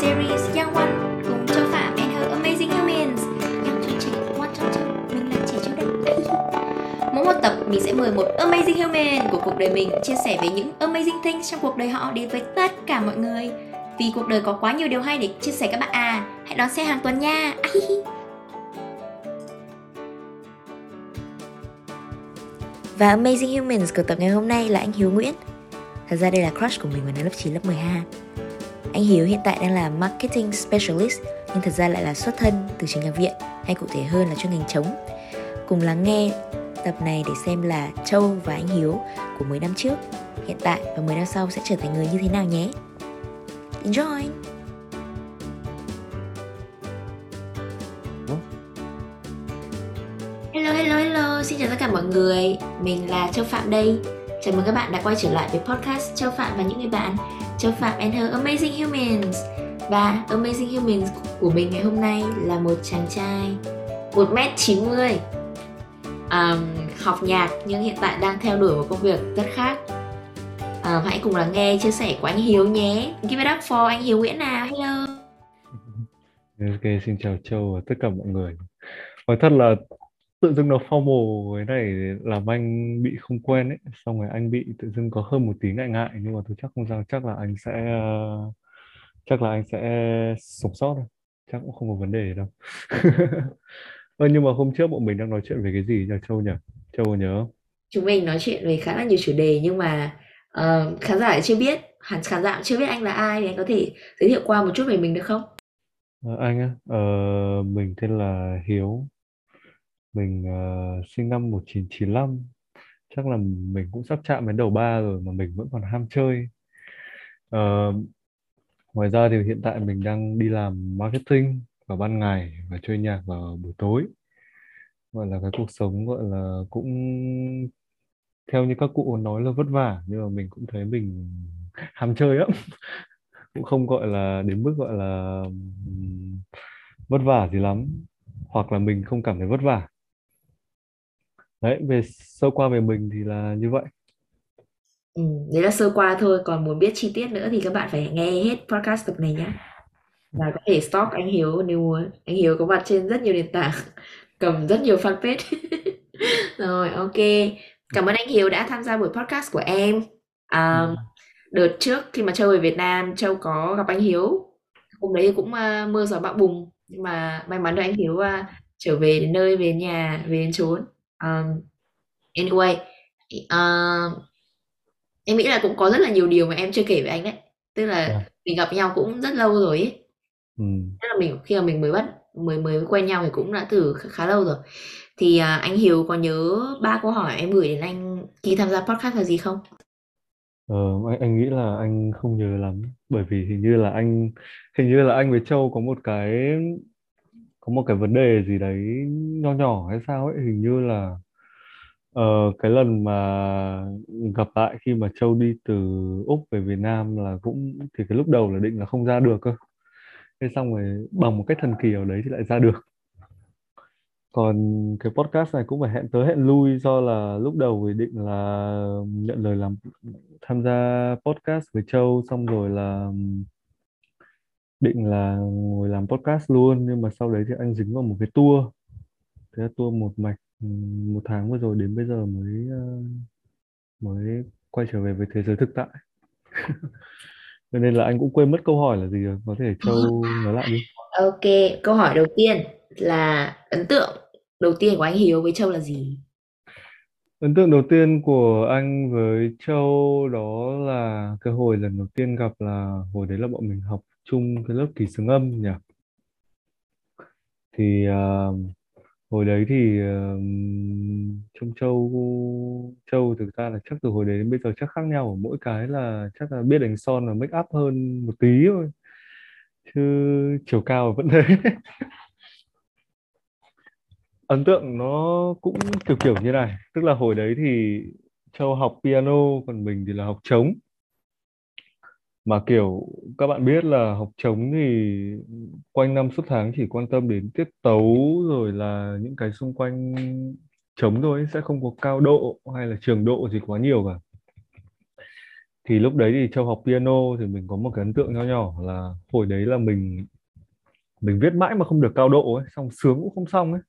series Young One cùng Châu Phạm and her Amazing Humans. Young cho trẻ, One cho Châu, mình là trẻ chưa đây Mỗi một tập mình sẽ mời một Amazing Human của cuộc đời mình chia sẻ về những Amazing things trong cuộc đời họ đến với tất cả mọi người. Vì cuộc đời có quá nhiều điều hay để chia sẻ các bạn à Hãy đón xem hàng tuần nha. Và Amazing Humans của tập ngày hôm nay là anh Hiếu Nguyễn. Thật ra đây là crush của mình vào năm lớp 9, lớp 12 anh Hiếu hiện tại đang là Marketing Specialist Nhưng thật ra lại là xuất thân từ trường nhạc viện Hay cụ thể hơn là chuyên ngành trống Cùng lắng nghe tập này để xem là Châu và anh Hiếu của 10 năm trước Hiện tại và 10 năm sau sẽ trở thành người như thế nào nhé. Enjoy! Hello, hello, hello, xin chào tất cả mọi người. Mình là Châu Phạm đây. Chào mừng các bạn đã quay trở lại với podcast Châu Phạm và những người bạn. Châu Phạm and her Amazing Humans. Và Amazing Humans của mình ngày hôm nay là một chàng trai 1m90 um, Học nhạc nhưng hiện tại đang theo đuổi một công việc rất khác. Um, Hãy cùng lắng nghe chia sẻ của anh Hiếu nhé. Give it up for anh Hiếu Nguyễn nào. Hello. Ok, xin chào Châu và tất cả mọi người. Nói thật là tự dưng nó formal cái này làm anh bị không quen ấy. Xong rồi anh bị tự dưng có hơn một tí ngại ngại nhưng mà tôi chắc không sao, chắc là anh sẽ ờ, chắc là anh sẽ sống sót thôi. Chắc cũng không có vấn đề gì đâu. Ơ, nhưng mà hôm trước bọn mình đang nói chuyện về cái gì nhỉ Châu nhỉ? Châu có nhớ không? Chúng mình nói chuyện về khá là nhiều chủ đề nhưng mà ờ, khán giả chưa biết hẳn khán giả chưa biết anh là ai thì anh có thể giới thiệu qua một chút về mình được không? Ờ, anh á, ờ, mình tên là Hiếu. Mình uh, sinh năm 1995. Chắc là mình cũng sắp chạm đến đầu ba rồi mà mình vẫn còn ham chơi. uh, ngoài ra thì hiện tại mình đang đi làm marketing vào ban ngày và chơi nhạc vào buổi tối. Gọi là cái cuộc sống gọi là cũng theo như các cụ nói là vất vả nhưng mà mình cũng thấy mình ham chơi lắm. Cũng không gọi là đến mức gọi là vất vả gì lắm hoặc là mình không cảm thấy vất vả. Đấy, về sơ qua về mình thì là như vậy. Ừ, đấy là sơ qua thôi còn muốn biết chi tiết nữa thì các bạn phải nghe hết podcast tập này nhé và có thể stalk anh Hiếu nếu muốn. Anh Hiếu có mặt trên rất nhiều nền tảng cầm rất nhiều fanpage. Rồi ok. Cảm ơn anh Hiếu đã tham gia buổi podcast của em. Ừ. đợt trước khi mà Châu về Việt Nam Châu có gặp anh Hiếu. Hôm đấy cũng à, mưa gió bão bùng. Nhưng mà may mắn được anh Hiếu à, trở về đến nơi về nhà về đến chốn um, anyway uh, em nghĩ là cũng có rất là nhiều điều mà em chưa kể với anh đấy. Tức là À, mình gặp nhau cũng rất lâu rồi ấy. Ừ. tức là mình khi mà mình mới bắt mới mới quen nhau thì cũng đã từ khá, khá lâu rồi. Thì à, anh Hiếu có nhớ ba câu hỏi em gửi đến anh khi tham gia podcast là gì không? Ờ, anh, anh nghĩ là anh không nhớ lắm. Bởi vì hình như là anh hình như là anh với Châu có một cái có một cái vấn đề gì đấy nho nhỏ hay sao ấy hình như là uh, cái lần mà gặp lại khi mà Châu đi từ Úc về Việt Nam là cũng thì cái lúc đầu là định là không ra được cơ. Thế xong rồi bằng một cách thần kỳ ở đấy thì lại ra được. Còn cái podcast này cũng phải hẹn tới hẹn lui do là lúc đầu thì định là nhận lời làm tham gia podcast với Châu xong rồi là định là ngồi làm podcast luôn nhưng mà sau đấy thì anh dính vào một cái tour. Thế là tour một mạch ừm, một tháng vừa rồi đến bây giờ mới ờ, mới quay trở về với thế giới thực tại. Cho nên là anh cũng quên mất câu hỏi là gì rồi có thể Châu nói lại đi. Ok câu hỏi đầu tiên là ấn tượng đầu tiên của anh Hiếu với Châu là gì? Ấn tượng đầu tiên của anh với Châu đó là cái hồi lần đầu tiên gặp là hồi đấy là bọn mình học chung cái lớp ký xướng âm nhỉ? Thì uh, hồi đấy thì uh, trông Châu Châu thực ra là chắc từ hồi đấy đến bây giờ chắc khác nhau. Ở mỗi cái là chắc là biết đánh son và make up hơn một tí thôi. Chứ chiều cao vẫn thế. Ấn tượng nó cũng kiểu kiểu như này. Tức là hồi đấy thì Châu học piano còn mình thì là học trống mà, kiểu, các bạn biết là học trống thì quanh năm suốt tháng chỉ quan tâm đến tiết tấu rồi là những cái xung quanh trống thôi, sẽ không có cao độ hay là trường độ gì quá nhiều cả. Thì lúc đấy thì Châu học piano thì mình có một cái ấn tượng nho nhỏ là hồi đấy là mình mình viết mãi mà không được cao độ ấy, xong sướng cũng không xong ấy.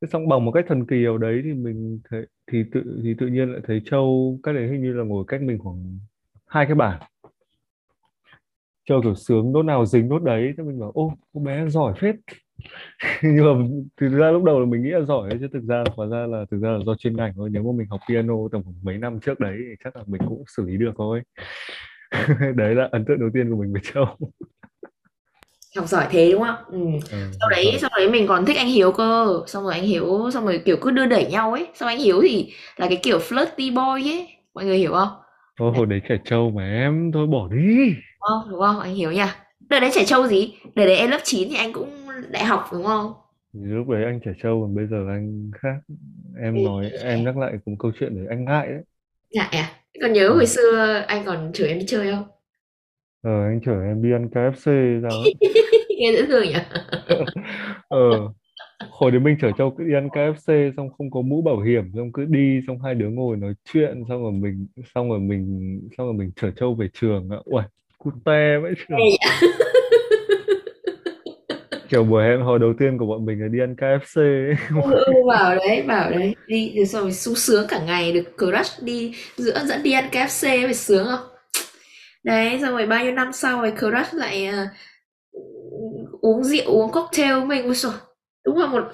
Thế xong bằng một cách thần kỳ ở đấy thì mình thấy, thì tự thì tự nhiên lại thấy Châu cách đấy hình như là ngồi cách mình khoảng hai cái bảng. Châu kiểu sướng nốt nào dính nốt đấy thế mình bảo ô cô bé giỏi phết. Nhưng mà thực ra lúc đầu là mình nghĩ là giỏi chứ thực ra hóa ra là thực ra là do chuyên ngành thôi. Nếu mà mình học piano tầm khoảng mấy năm trước đấy thì chắc là mình cũng xử lý được thôi. Đấy là ấn tượng đầu tiên của mình với Châu. Học giỏi thế đúng không? Ừ. ừ, sau đấy giỏi. sau đấy mình còn thích anh Hiếu cơ. Xong rồi anh Hiếu xong rồi kiểu cứ đưa đẩy nhau ấy. Xong anh Hiếu thì là cái kiểu flirty boy ấy. Mọi người hiểu không? Đấy hồi đấy. trẻ trâu mà em thôi bỏ đi không? Đúng không? Anh Hiếu nha. Đợt đấy trẻ trâu gì? Đợt đấy em lớp 9 thì anh cũng đại học đúng không? Lúc đấy anh trẻ trâu còn bây giờ anh khác. Ừ. em nói em nhắc lại cũng câu chuyện đấy anh ngại đấy. Ngại à? Còn nhớ ừ. hồi xưa anh còn chở em đi chơi không? Ờ anh chở em đi ăn KFC ấy nghe dễ thương nhỉ? Ờ hồi đấy mình chở Châu cứ đi ăn KFC xong không có mũ bảo hiểm xong cứ đi xong hai đứa ngồi nói chuyện xong rồi mình xong rồi mình xong rồi mình chở Châu về trường ạ. Ui cute vậy vậy? kiểu buổi hẹn hò đầu tiên của bọn mình là đi ăn KFC ừ, ừ, bảo đấy bảo đấy. Đi rồi xong sung sướng cả ngày được crush đi giữa dẫn đi ăn KFC phải sướng không? Đấy xong rồi bao nhiêu năm sau rồi crush lại ờ, uống rượu uống cocktail mình. Ui rồi đúng là một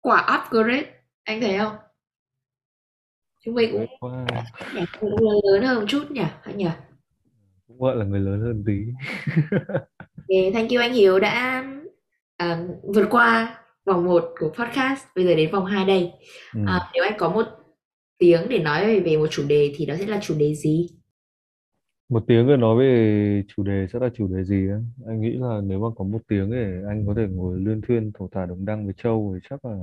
quả upgrade anh thấy không? Chúng mình cũng Wow. cũng lớn lớn hơn một chút nhỉ anh nhỉ cũng gọi là người lớn hơn tí. Okay, thank you anh Hiếu đã à, vượt qua vòng một của podcast bây giờ đến vòng 2 đây. Ừ. à, nếu anh có một tiếng để nói về, về một chủ đề thì đó sẽ là chủ đề gì? Một tiếng rồi nói về chủ đề sẽ là chủ đề gì á? Anh nghĩ là nếu mà có một tiếng để anh có thể ngồi luyên thuyên thổ tả đồng đăng với Châu thì chắc là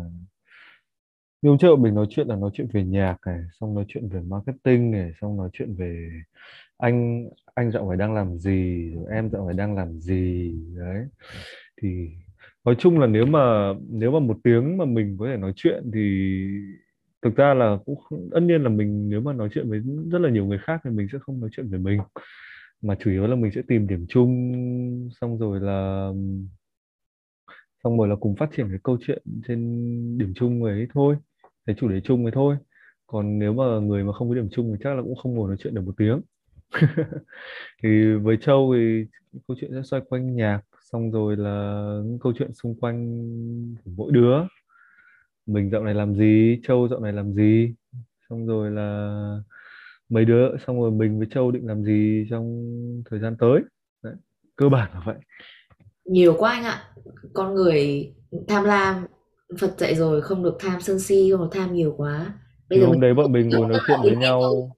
như hôm trước mình nói chuyện là nói chuyện về nhạc này, xong nói chuyện về marketing này, xong nói chuyện về anh anh dạo này đang làm gì, rồi em dạo này đang làm gì, đấy. Thì nói chung là nếu mà nếu mà một tiếng mà mình có thể nói chuyện thì thực ra là cũng không- tất nhiên là mình nếu mà nói chuyện với rất là nhiều người khác thì mình sẽ không nói chuyện về mình. Mà chủ yếu là mình sẽ tìm điểm chung, xong rồi là, xong rồi là cùng phát triển cái câu chuyện trên điểm chung ấy thôi cái chủ đề chung ấy thôi. Còn nếu mà người mà không có điểm chung thì chắc là cũng không ngồi nói chuyện được một tiếng. Thì với Châu thì câu chuyện sẽ xoay quanh nhạc, xong rồi là những câu chuyện xung quanh của mỗi đứa. Mình dạo này làm gì? Châu dạo này làm gì? Xong rồi là mấy đứa, xong rồi mình với Châu định làm gì trong thời gian tới? Đấy. cơ bản là vậy. Nhiều quá anh ạ. Con người tham lam. Phật dạy rồi không được tham sân si không được tham nhiều quá. Bây thì giờ mình hôm đấy bọn mình ngồi nói chuyện với nhau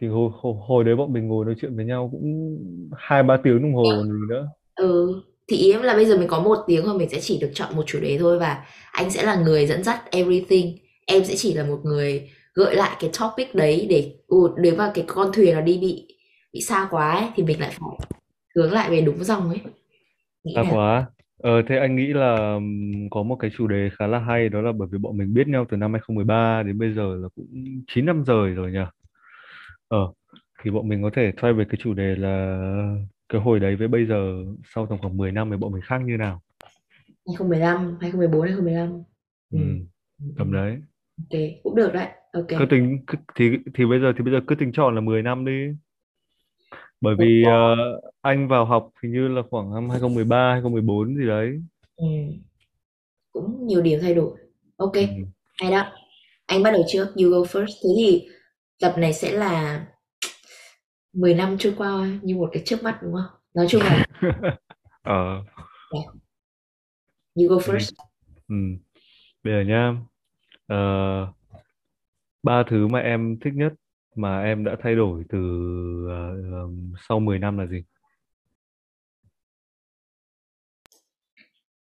thì hồi, hồi, hồi đấy bọn mình ngồi nói chuyện với nhau cũng hai ba tiếng đồng hồ còn gì nữa. Ừ thì ý em là bây giờ mình có một tiếng thôi mình sẽ chỉ được chọn một chủ đề thôi và anh sẽ là người dẫn dắt everything. Em sẽ chỉ là một người gợi lại cái topic đấy để ừ, nếu mà cái con thuyền nó đi bị bị xa quá ấy, thì mình lại phải hướng lại về đúng dòng ấy. Nghĩ xa là quá ờ thế anh nghĩ là có một cái chủ đề khá là hay đó là bởi vì bọn mình biết nhau từ năm 2013 đến bây giờ là cũng 9 năm rồi rồi nhỉ. Ờ thì bọn mình có thể try về cái chủ đề là cái hồi đấy với bây giờ sau tầm khoảng 10 năm thì bọn mình khác như nào? 2015 2014 2015 ừ, tầm đấy. Ok cũng được đấy ok. Cứ tính thì thì bây giờ thì bây giờ cứ tính tròn là 10 năm đi bởi vì ờ, anh vào học hình như là khoảng năm 2013 2014 gì đấy. Ừ. cũng nhiều điểm thay đổi. Ok ừ. hay đó. Anh bắt đầu trước you go first. Thế thì tập này sẽ là 10 năm trôi qua như một cái chớp mắt đúng không? Nói chung là ờ. You go first. ừ. bây giờ nhá. Ờ, ba thứ mà em thích nhất mà em đã thay đổi từ ờm, sau 10 năm là gì?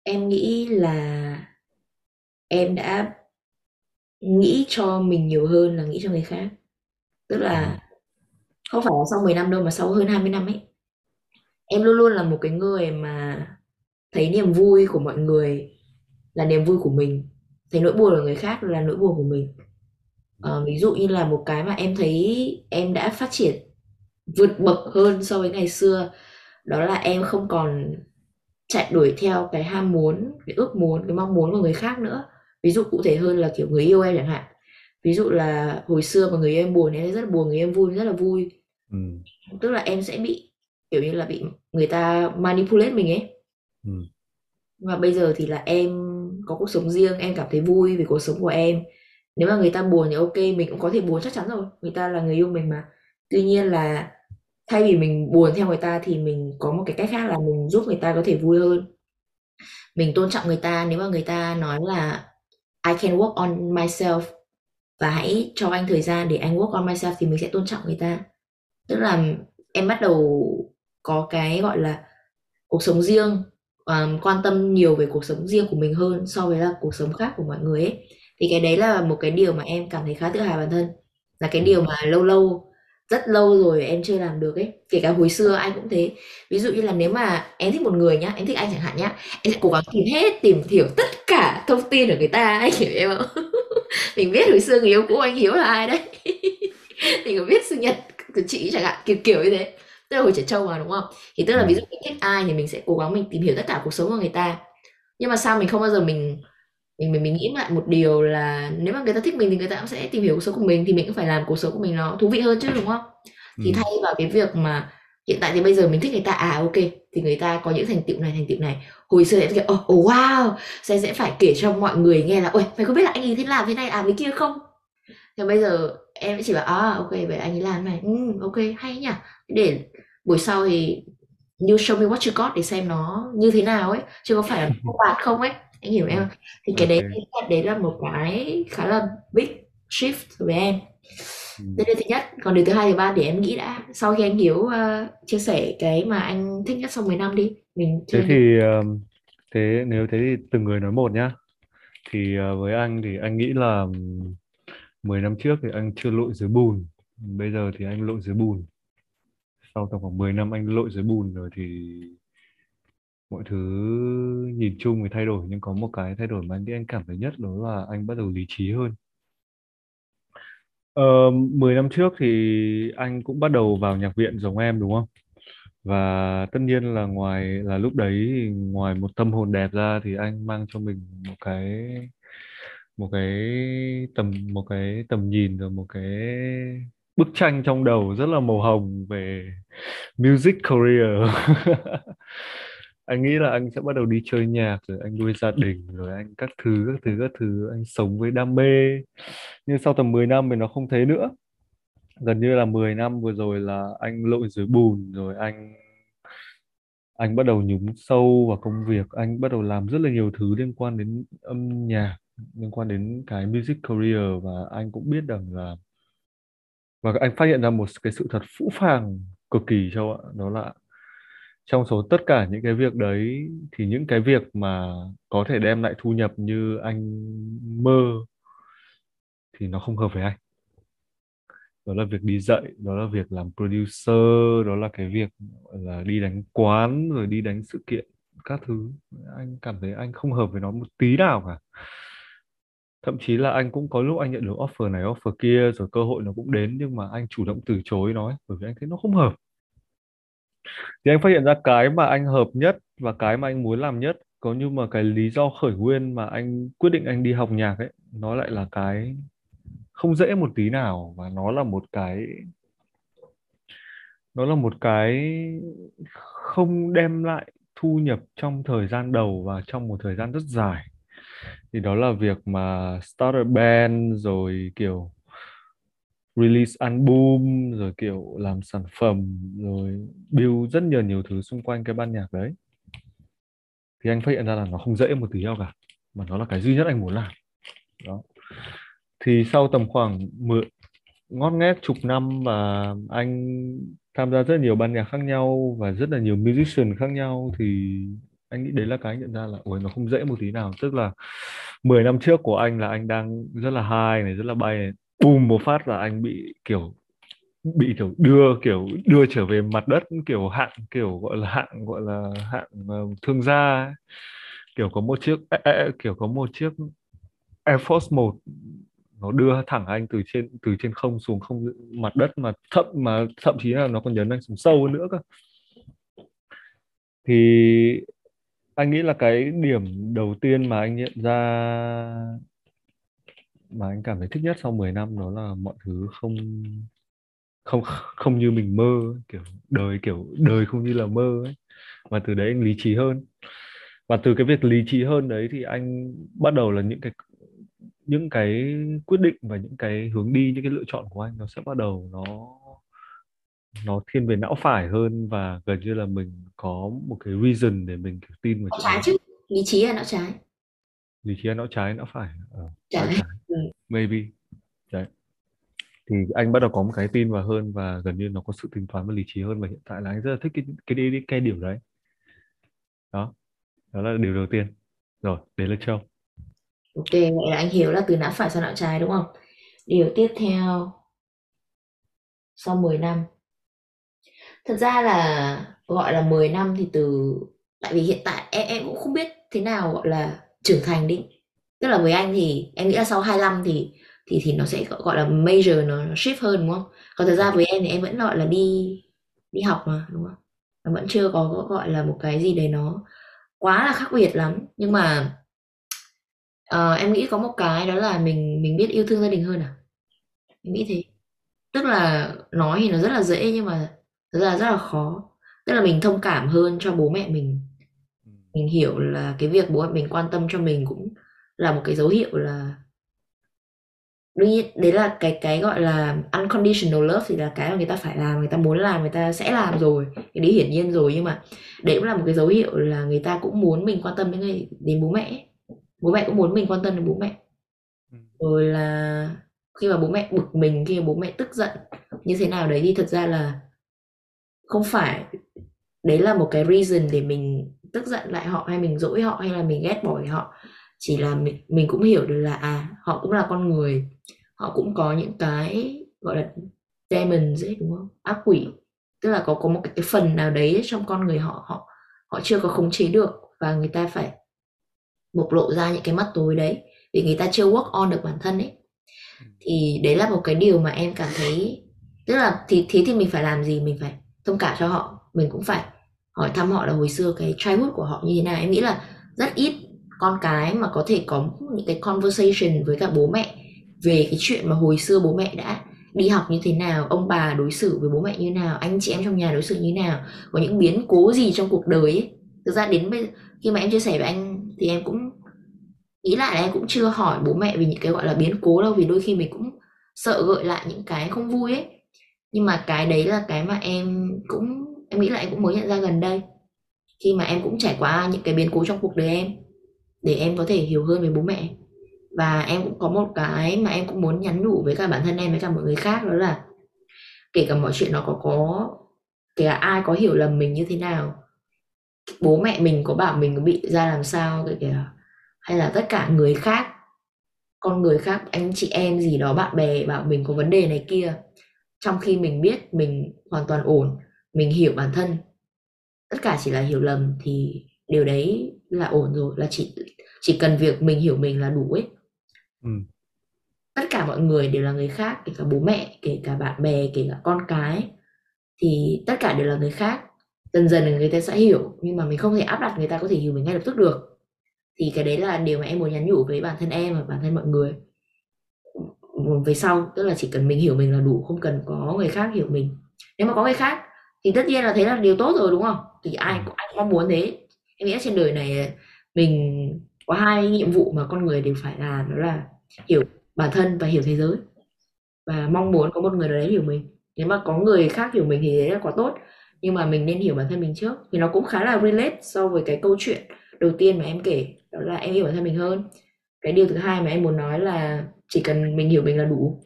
Em nghĩ là em đã nghĩ cho mình nhiều hơn là nghĩ cho người khác. Tức ừ. là không phải là sau 10 năm đâu mà sau hơn 20 năm ấy. Em luôn luôn là một cái người mà thấy niềm vui của mọi người là niềm vui của mình. Thấy nỗi buồn của người khác là nỗi buồn của mình Ờ, ví dụ như là một cái mà em thấy em đã phát triển vượt bậc hơn so với ngày xưa đó là em không còn chạy đuổi theo cái ham muốn cái ước muốn cái mong muốn của người khác nữa. Ví dụ cụ thể hơn là kiểu người yêu em chẳng hạn. Ví dụ là hồi xưa mà người yêu em buồn em rất là buồn người yêu em vui rất là vui. Ừ. tức là em sẽ bị kiểu như là bị người ta manipulate mình ấy. Ừ. và bây giờ thì là em có cuộc sống riêng em cảm thấy vui về cuộc sống của em nếu mà người ta buồn thì ok mình cũng có thể buồn chắc chắn rồi. Người ta là người yêu mình mà. Tuy nhiên là thay vì mình buồn theo người ta thì mình có một cái cách khác là mình giúp người ta có thể vui hơn. Mình tôn trọng người ta nếu mà người ta nói là I can work on myself và hãy cho anh thời gian để anh work on myself thì mình sẽ tôn trọng người ta. Tức là em bắt đầu có cái gọi là cuộc sống riêng um, quan tâm nhiều về cuộc sống riêng của mình hơn so với là cuộc sống khác của mọi người ấy thì cái đấy là một cái điều mà em cảm thấy khá tự hào bản thân. Là cái điều mà lâu lâu rất lâu rồi em chưa làm được ấy. Kể cả hồi xưa anh cũng thế. Ví dụ như là nếu mà em thích một người nhá em thích anh chẳng hạn nhá em sẽ cố gắng tìm hết tìm hiểu tất cả thông tin của người ta anh hiểu em không mình biết hồi xưa người yêu cũ anh hiếu là ai đấy. Mình có biết sinh nhật của chị chẳng hạn kiểu kiểu như thế. Tức là hồi trẻ trâu mà đúng không? Thì tức là ví dụ mình thích ai thì mình sẽ cố gắng mình tìm hiểu tất cả cuộc sống của người ta. Nhưng mà sao mình không bao giờ mình mình mình mình nghĩ lại một điều là nếu mà người ta thích mình thì người ta cũng sẽ tìm hiểu cuộc sống của mình thì mình cũng phải làm cuộc sống của mình nó thú vị hơn chứ đúng không? Thì Ừ. thay vào cái việc mà hiện tại thì bây giờ mình thích người ta à ok thì người ta có những thành tựu này thành tựu này. Hồi xưa sẽ kiểu oh, oh wow sẽ sẽ phải kể cho mọi người nghe là ôi mày có biết là anh ấy thế làm thế này à với kia không? Thì bây giờ em chỉ bảo à ok vậy anh ấy làm này. Ừ, ok hay nhỉ. Để buổi sau thì you show me what you got để xem nó như thế nào ấy chứ có phải là bạt không ấy anh hiểu em thì cái đấy Ok. đấy là một cái khá là big shift với em Ừ. đây là thứ nhất còn điều thứ hai thứ ba để em nghĩ đã sau khi anh Hiếu uh, chia sẻ cái mà anh thích nhất sau 10 năm đi mình Thế thì um, thế nếu thế thì từng người nói một nhá. Thì uh, với anh thì anh nghĩ là um, 10 năm trước thì anh chưa lội dưới bùn. Bây giờ thì anh lội dưới bùn. Sau tầm khoảng 10 năm anh lội dưới bùn rồi thì mọi thứ nhìn chung thì thay đổi nhưng có một cái thay đổi mà anh anh cảm thấy nhất đó là anh bắt đầu lý trí hơn. Ờ, 10 năm trước thì anh cũng bắt đầu vào nhạc viện giống em đúng không? Và tất nhiên là ngoài là lúc đấy thì ngoài một tâm hồn đẹp ra thì anh mang cho mình một cái một cái tầm một cái tầm nhìn rồi một cái bức tranh trong đầu rất là màu hồng về music career. Anh nghĩ là anh sẽ bắt đầu đi chơi nhạc, rồi anh nuôi gia đình, rồi anh các thứ các thứ các thứ. Anh sống với đam mê. Nhưng sau tầm 10 năm thì nó không thế nữa. Gần như là 10 năm vừa rồi là anh lội dưới bùn, rồi anh anh bắt đầu nhúng sâu vào công việc. Anh bắt đầu làm rất là nhiều thứ liên quan đến âm nhạc, liên quan đến cái music career. Và anh cũng biết rằng là, và anh phát hiện ra một cái sự thật phũ phàng cực kỳ châu ạ. Đó là trong số tất cả những cái việc đấy thì những cái việc mà có thể đem lại thu nhập như anh mơ thì nó không hợp với anh. Đó là việc đi dạy đó là việc làm producer đó là cái việc gọi là đi đánh quán rồi đi đánh sự kiện các thứ. Anh cảm thấy anh không hợp với nó một tí nào cả. Thậm chí là anh cũng có lúc anh nhận được offer này offer kia rồi cơ hội nó cũng đến nhưng mà anh chủ động từ chối nó ấy, bởi vì anh thấy nó không hợp thì anh phát hiện ra cái mà anh hợp nhất và cái mà anh muốn làm nhất, có như mà cái lý do khởi nguyên mà anh quyết định anh đi học nhạc ấy, nó lại là cái không dễ một tí nào và nó là một cái, nó là một cái không đem lại thu nhập trong thời gian đầu và trong một thời gian rất dài. Thì đó là việc mà start a band rồi kiểu release album rồi kiểu làm sản phẩm rồi build rất nhiều nhiều thứ xung quanh cái ban nhạc đấy. Thì anh phát hiện ra là nó không dễ một tí nào cả mà nó là cái duy nhất anh muốn làm. Đó. Thì sau tầm khoảng 10, ngót nghét chục năm và anh tham gia rất nhiều ban nhạc khác nhau và rất là nhiều musician khác nhau thì anh nghĩ đấy là cái anh nhận ra là ôi nó không dễ một tí nào. Tức là 10 năm trước của anh là anh đang rất là high này rất là bay này bùm một phát là anh bị kiểu bị kiểu đưa kiểu đưa trở về mặt đất kiểu hạng kiểu gọi là hạng gọi là hạng uh, thương gia ấy. kiểu có một chiếc kiểu có một chiếc Air Force 1 nó đưa thẳng anh từ trên từ trên không xuống không mặt đất mà thậm mà thậm chí là nó còn nhấn anh xuống sâu hơn nữa cơ thì anh nghĩ là cái điểm đầu tiên mà anh nhận ra mà anh cảm thấy thích nhất sau 10 năm đó là mọi thứ không không không như mình mơ kiểu đời kiểu đời không như là mơ ấy. Mà từ đấy anh lý trí hơn. Và từ cái việc lý trí hơn đấy thì anh bắt đầu là những cái những cái quyết định và những cái hướng đi những cái lựa chọn của anh nó sẽ bắt đầu nó nó thiên về não phải hơn và gần như là mình có một cái reason để mình tin vào não trái chứ. Lý trí là não trái? Lý trí là não trái não phải ờ, ừ. maybe. Đấy. Thì anh bắt đầu có một cái tin vào hơn và gần như nó có sự tính toán và lý trí hơn và hiện tại là anh rất là thích cái cái cái, cái điểm đấy. Đó. Đó là điều đầu tiên. Rồi đấy là Châu. Ok vậy là anh hiểu là từ não phải sang não trái đúng không? Điều tiếp theo. Sau 10 năm. Thật ra là gọi là 10 năm thì từ tại vì hiện tại em em cũng không biết thế nào gọi là trưởng thành đi tức là với anh thì em nghĩ là sau 25 thì thì thì nó sẽ gọi là major nó, nó shift hơn đúng không? Còn thật ra với em thì em vẫn gọi là đi đi học mà đúng không? Nó vẫn chưa có gọi là một cái gì đấy nó quá là khác biệt lắm. Nhưng mà ờ, em nghĩ có một cái đó là mình mình biết yêu thương gia đình hơn à? Em nghĩ thế. Tức là nói thì nó rất là dễ nhưng mà thật ra rất là khó. Tức là mình thông cảm hơn cho bố mẹ mình. Mình hiểu là cái việc bố mẹ mình quan tâm cho mình cũng là một cái dấu hiệu là đương nhiên đấy là cái cái gọi là unconditional love thì là cái mà người ta phải làm người ta muốn làm người ta sẽ làm rồi cái đấy hiển nhiên rồi. Nhưng mà đấy cũng là một cái dấu hiệu là người ta cũng muốn mình quan tâm đến người đến bố mẹ bố mẹ cũng muốn mình quan tâm đến bố mẹ. Ừ. rồi là khi mà bố mẹ bực mình khi mà bố mẹ tức giận như thế nào đấy thì thật ra là không phải. Đấy là một cái reason để mình tức giận lại họ hay mình dỗi họ hay là mình ghét bỏ họ chỉ là mình, mình cũng hiểu được là à họ cũng là con người. Họ cũng có những cái gọi là demons ấy đúng không? Ác quỷ. Tức là có có một cái, cái phần nào đấy trong con người họ họ họ chưa có khống chế được và người ta phải bộc lộ ra những cái mắt tối đấy vì người ta chưa work on được bản thân ấy. Thì đấy là một cái điều mà em cảm thấy tức là thì thế thì mình phải làm gì? Mình phải thông cảm cho họ. Mình cũng phải hỏi thăm họ là hồi xưa cái childhood của họ như thế nào. Em nghĩ là rất ít con cái mà có thể có những cái conversation với cả bố mẹ về cái chuyện mà hồi xưa bố mẹ đã đi học như thế nào, ông bà đối xử với bố mẹ như nào, anh chị em trong nhà đối xử như nào, có những biến cố gì trong cuộc đời ấy. Thực ra đến bây, khi mà em chia sẻ với anh thì em cũng nghĩ lại là em cũng chưa hỏi bố mẹ về những cái gọi là biến cố đâu, vì đôi khi mình cũng sợ gợi lại những cái không vui ấy. Nhưng mà cái đấy là cái mà em cũng, em nghĩ là em cũng mới nhận ra gần đây. Khi mà em cũng trải qua những cái biến cố trong cuộc đời em để em có thể hiểu hơn về bố mẹ. Và em cũng có một cái mà em cũng muốn nhắn nhủ với cả bản thân em, với cả mọi người khác, đó là kể cả mọi chuyện nó có có, kể cả ai có hiểu lầm mình như thế nào, bố mẹ mình có bảo mình có bị ra làm sao, kể cả, hay là tất cả người khác, con người khác, anh chị em gì đó, bạn bè bảo mình có vấn đề này kia. Trong khi mình biết mình hoàn toàn ổn, mình hiểu bản thân, tất cả chỉ là hiểu lầm thì điều đấy là ổn rồi, là chỉ chỉ cần việc mình hiểu mình là đủ ấy. Ừ. tất cả mọi người đều là người khác kể cả bố mẹ kể cả bạn bè kể cả con cái. Thì tất cả đều là người khác. Dần dần người ta sẽ hiểu nhưng mà mình không thể áp đặt người ta có thể hiểu mình ngay lập tức được. Thì cái đấy là điều mà em muốn nhắn nhủ với bản thân em và bản thân mọi người. Về sau tức là chỉ cần mình hiểu mình là đủ không cần có người khác hiểu mình. Nếu mà có người khác thì tất nhiên là thế là điều tốt rồi đúng không? Thì ai cũng ai cũng muốn thế. Em nghĩ trên đời này mình có hai nhiệm vụ mà con người đều phải làm đó là hiểu bản thân và hiểu thế giới. Và mong muốn có một người nào đấy hiểu mình. Nếu mà có người khác hiểu mình thì đấy là quá tốt. Nhưng mà mình nên hiểu bản thân mình trước thì nó cũng khá là relate so với cái câu chuyện đầu tiên mà em kể đó là em hiểu bản thân mình hơn. Cái điều thứ hai mà em muốn nói là chỉ cần mình hiểu mình là đủ.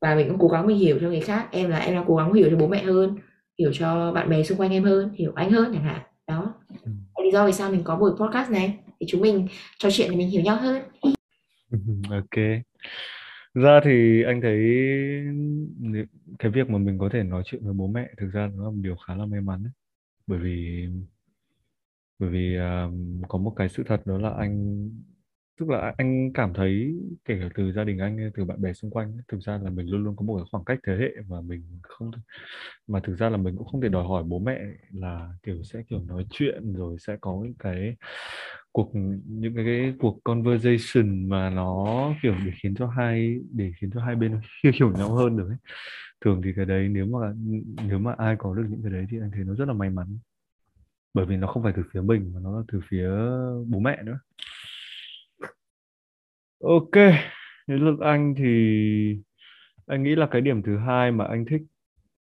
Và mình cũng cố gắng mình hiểu cho người khác em là em đang cố gắng hiểu cho bố mẹ hơn hiểu cho bạn bè xung quanh em hơn hiểu anh hơn chẳng hạn. Đó. Ừ. lý do vì sao mình có buổi podcast này thì chúng mình trò chuyện để mình hiểu nhau hơn ok ra thì anh thấy cái việc mà mình có thể nói chuyện với bố mẹ thực ra nó là một điều khá là may mắn ấy. bởi vì bởi vì um, có một cái sự thật đó là anh tức là anh cảm thấy kể cả từ gia đình anh từ bạn bè xung quanh thực ra là mình luôn luôn có một cái khoảng cách thế hệ mà mình không mà thực ra là mình cũng không thể đòi hỏi bố mẹ là kiểu sẽ kiểu nói chuyện rồi sẽ có những cái cuộc những cái, cái cuộc conversation mà nó kiểu để khiến cho hai để khiến cho hai bên hiểu hiểu nhau hơn được ấy. thường thì cái đấy nếu mà nếu mà ai có được những cái đấy thì anh thấy nó rất là may mắn bởi vì nó không phải từ phía mình mà nó là từ phía bố mẹ nữa ok đến lượt anh thì anh nghĩ là cái điểm thứ hai mà anh thích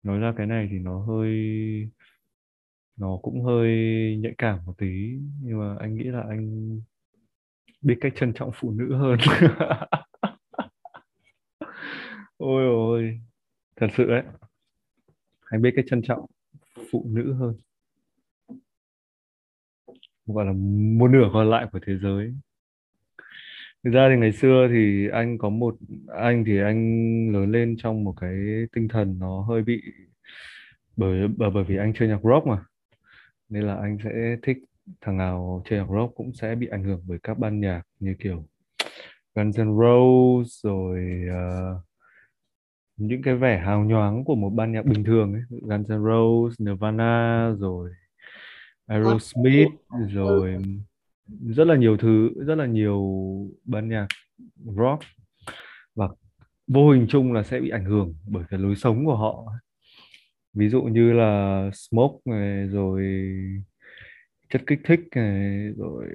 nói ra cái này thì nó hơi, nó cũng hơi nhạy cảm một tí, nhưng mà anh nghĩ là anh biết cách trân trọng phụ nữ hơn. Ôi ôi, thật sự đấy. Anh biết cách trân trọng phụ nữ hơn. Gọi là một nửa còn lại của thế giới thực ra thì ngày xưa thì anh có một anh thì anh lớn lên trong một cái tinh thần nó hơi bị bởi bởi bởi vì anh chơi nhạc rock mà. Nên là anh sẽ thích thằng nào chơi nhạc rock cũng sẽ bị ảnh hưởng bởi các ban nhạc như kiểu Guns N' Roses rồi uh, những cái vẻ hào nhoáng của một ban nhạc bình thường ấy. Guns N' Roses, Nirvana rồi Aerosmith rồi rất là nhiều thứ, rất là nhiều ban nhạc rock và vô hình chung là sẽ bị ảnh hưởng bởi cái lối sống của họ. Ví dụ như là smoke này, rồi chất kích thích này, rồi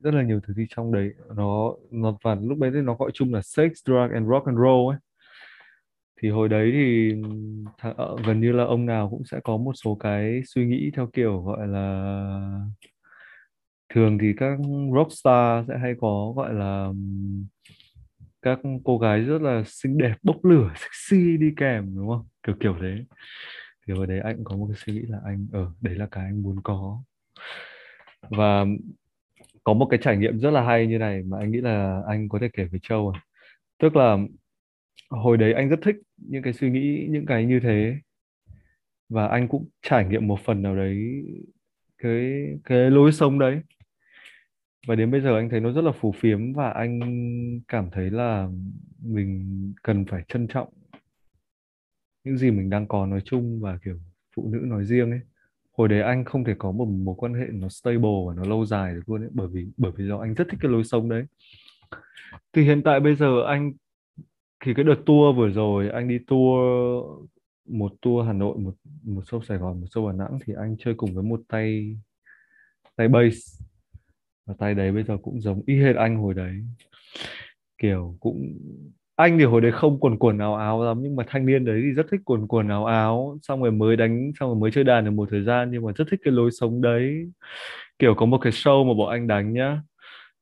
rất là nhiều thứ gì trong đấy. Nó nó, và lúc đấy nó gọi chung là sex, drug and rock and roll ấy. Thì hồi đấy thì th- ờ, gần như là ông nào cũng sẽ có một số cái suy nghĩ theo kiểu gọi là thường thì các rockstar sẽ hay có gọi là các cô gái rất là xinh đẹp bốc lửa sexy đi kèm đúng không? Kiểu kiểu thế. Thì hồi đấy anh cũng có một cái suy nghĩ là anh ở ừ, đấy là cái anh muốn có. Và có một cái trải nghiệm rất là hay như này mà anh nghĩ là anh có thể kể với Châu à. tức là hồi đấy anh rất thích những cái suy nghĩ những cái như thế. Và anh cũng trải nghiệm một phần nào đấy cái cái lối sống đấy và đến bây giờ anh thấy nó rất là phù phiếm và anh cảm thấy là mình cần phải trân trọng những gì mình đang có nói chung và, kiểu, phụ nữ nói riêng ấy. Hồi đấy anh không thể có một mối quan hệ nó stable và nó lâu dài được luôn ấy, bởi vì bởi vì do anh rất thích cái lối sống đấy. Thì hiện tại bây giờ anh, thì cái đợt tour vừa rồi, anh đi tour một tour Hà Nội, một một show Sài Gòn, một show Đà Nẵng, thì anh chơi cùng với một tay tay bass và tay đấy bây giờ cũng giống y hệt anh hồi đấy. Kiểu cũng anh thì hồi đấy không quần quần áo áo lắm nhưng mà thanh niên đấy thì rất thích quần quần áo áo. Xong rồi mới đánh xong rồi mới chơi đàn được một thời gian nhưng mà rất thích cái lối sống đấy. Kiểu có một cái show mà bọn anh đánh nhá.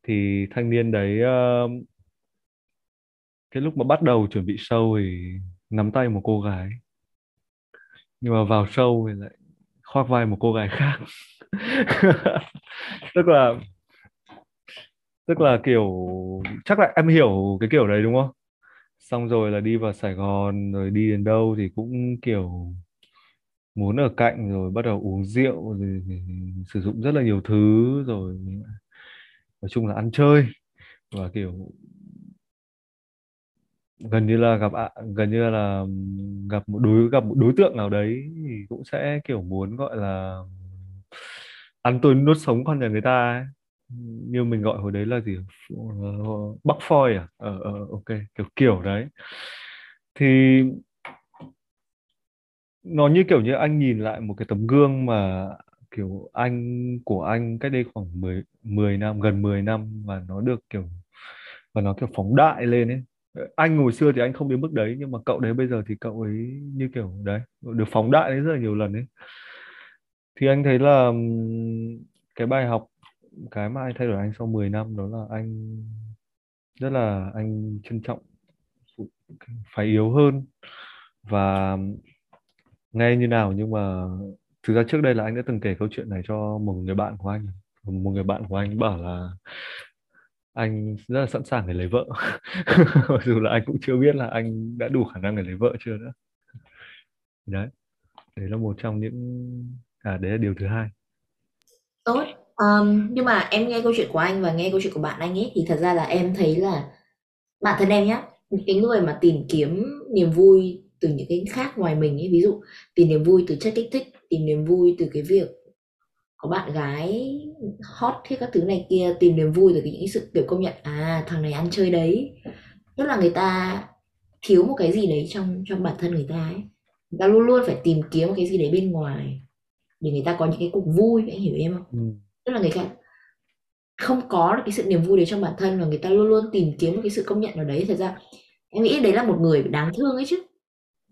Thì thanh niên đấy uh, cái lúc mà bắt đầu chuẩn bị show thì nắm tay một cô gái. Nhưng mà vào show thì lại khoác vai một cô gái khác. Tức là tức là kiểu, chắc là em hiểu cái kiểu đấy, đúng không xong rồi là đi vào Sài Gòn, rồi đi đến đâu thì cũng kiểu muốn ở cạnh, rồi bắt đầu uống rượu, rồi sử dụng rất là nhiều thứ, rồi nói chung là ăn chơi và kiểu gần như là gặp gần như là gặp một đối, gặp một đối tượng nào đấy thì cũng sẽ kiểu muốn, gọi là, ăn tôi nuốt sống con nhà người ta ấy như mình gọi hồi đấy là gì? Bắc phoi ờ, à? Ờ ờ ok, kiểu kiểu đấy. Thì nó như kiểu như anh nhìn lại một cái tấm gương mà, kiểu, anh, của anh cách đây khoảng 10 10 năm, gần 10 năm và nó được, kiểu và nó, kiểu, phóng đại lên ấy. Anh hồi xưa thì anh không đến mức đấy, nhưng mà cậu đấy bây giờ thì cậu ấy như kiểu đấy, được phóng đại đến rất là nhiều lần ấy. Thì anh thấy là cái bài học cái mà anh thay đổi anh sau 10 năm đó là anh rất là anh trân trọng phải yếu hơn. Và nghe như nào nhưng mà thực ra trước đây là anh đã từng kể câu chuyện này cho một người bạn của anh. Một người bạn của anh bảo là anh rất là sẵn sàng để lấy vợ. Mặc dù là anh cũng chưa biết là anh đã đủ khả năng để lấy vợ chưa nữa. Đấy đấy là một trong những à đấy là điều thứ hai. Tốt um, nhưng mà em nghe câu chuyện của anh và nghe câu chuyện của bạn anh ấy thì thật ra là em thấy là bản thân em nhá những cái người mà tìm kiếm niềm vui từ những cái khác ngoài mình ấy ví dụ tìm niềm vui từ chất kích thích tìm niềm vui từ cái việc có bạn gái hot thế các thứ này kia tìm niềm vui từ những sự kiểu công nhận à thằng này ăn chơi đấy. Tức là người ta thiếu một cái gì đấy trong trong bản thân người ta ấy. Người ta luôn luôn phải tìm kiếm một cái gì đấy bên ngoài để người ta có những cái cuộc vui anh hiểu em không? Ừ tức là người ta không có được cái sự niềm vui đấy trong bản thân và người ta luôn luôn tìm kiếm một cái sự công nhận nào đấy thật ra em nghĩ đấy là một người đáng thương ấy chứ.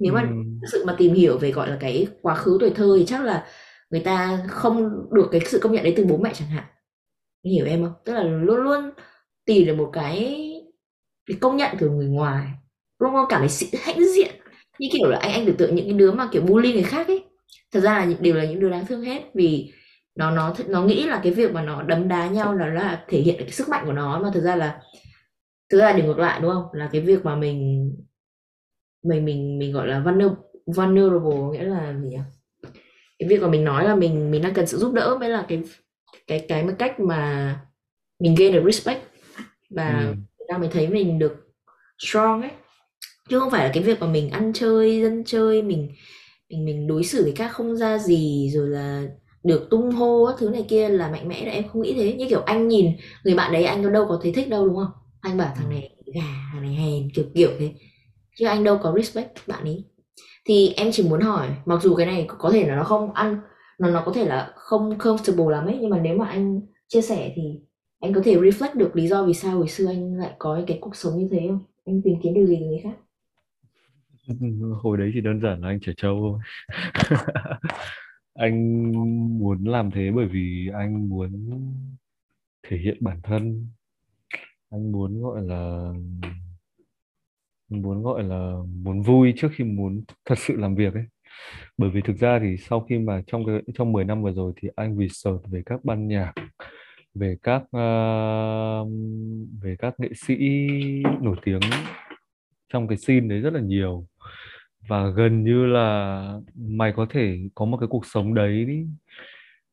Nếu mà Ừ. sự mà tìm hiểu về gọi là cái quá khứ tuổi thơ thì chắc là người ta không được cái sự công nhận đấy từ bố mẹ chẳng hạn. Hiểu em không? Tức là luôn luôn tìm được một cái cái công nhận từ người ngoài luôn luôn cảm thấy sự hãnh diện. Như kiểu là anh anh tưởng tượng những cái đứa mà kiểu bully người khác ấy. Thật ra là đều là những đứa đáng thương hết vì nó nó nó nghĩ là cái việc mà nó đấm đá nhau là là thể hiện cái sức mạnh của nó mà thực ra là thực ra điều ngược lại đúng không? Là cái việc mà mình mình mình mình gọi là vulner- vulnerable nghĩa là gì nhỉ? Cái việc mà mình nói là mình mình đang cần sự giúp đỡ mới là cái cái cái một cách mà mình gain được respect. Và Ừ. người ta mới thấy mình được strong ấy. Chứ không phải là cái việc mà mình ăn chơi dân chơi mình mình mình đối xử với các không ra gì rồi là được tung hô thứ này kia là mạnh mẽ là em không nghĩ thế. Như kiểu anh nhìn người bạn đấy anh đâu có thấy thích đâu đúng không? Anh bảo thằng này gà thằng này hèn kiểu kiểu thế. Chứ anh đâu có respect bạn ấy. Thì em chỉ muốn hỏi mặc dù cái này có thể là nó không ăn nó nó có thể là không comfortable lắm ấy nhưng mà nếu mà anh chia sẻ thì anh có thể reflect được lý do vì sao hồi xưa anh lại có cái cuộc sống như thế không? Anh tìm kiếm điều gì từ người khác? Hồi đấy thì đơn giản là anh trẻ trâu thôi anh muốn làm thế bởi vì anh muốn thể hiện bản thân. Anh muốn gọi là muốn gọi là muốn vui trước khi muốn thật sự làm việc ấy. Bởi vì thực ra thì sau khi mà trong cái trong 10 năm vừa rồi thì anh research về các ban nhạc về các uh, về các nghệ sĩ nổi tiếng trong cái scene đấy rất là nhiều và gần như là mày có thể có một cái cuộc sống đấy đi.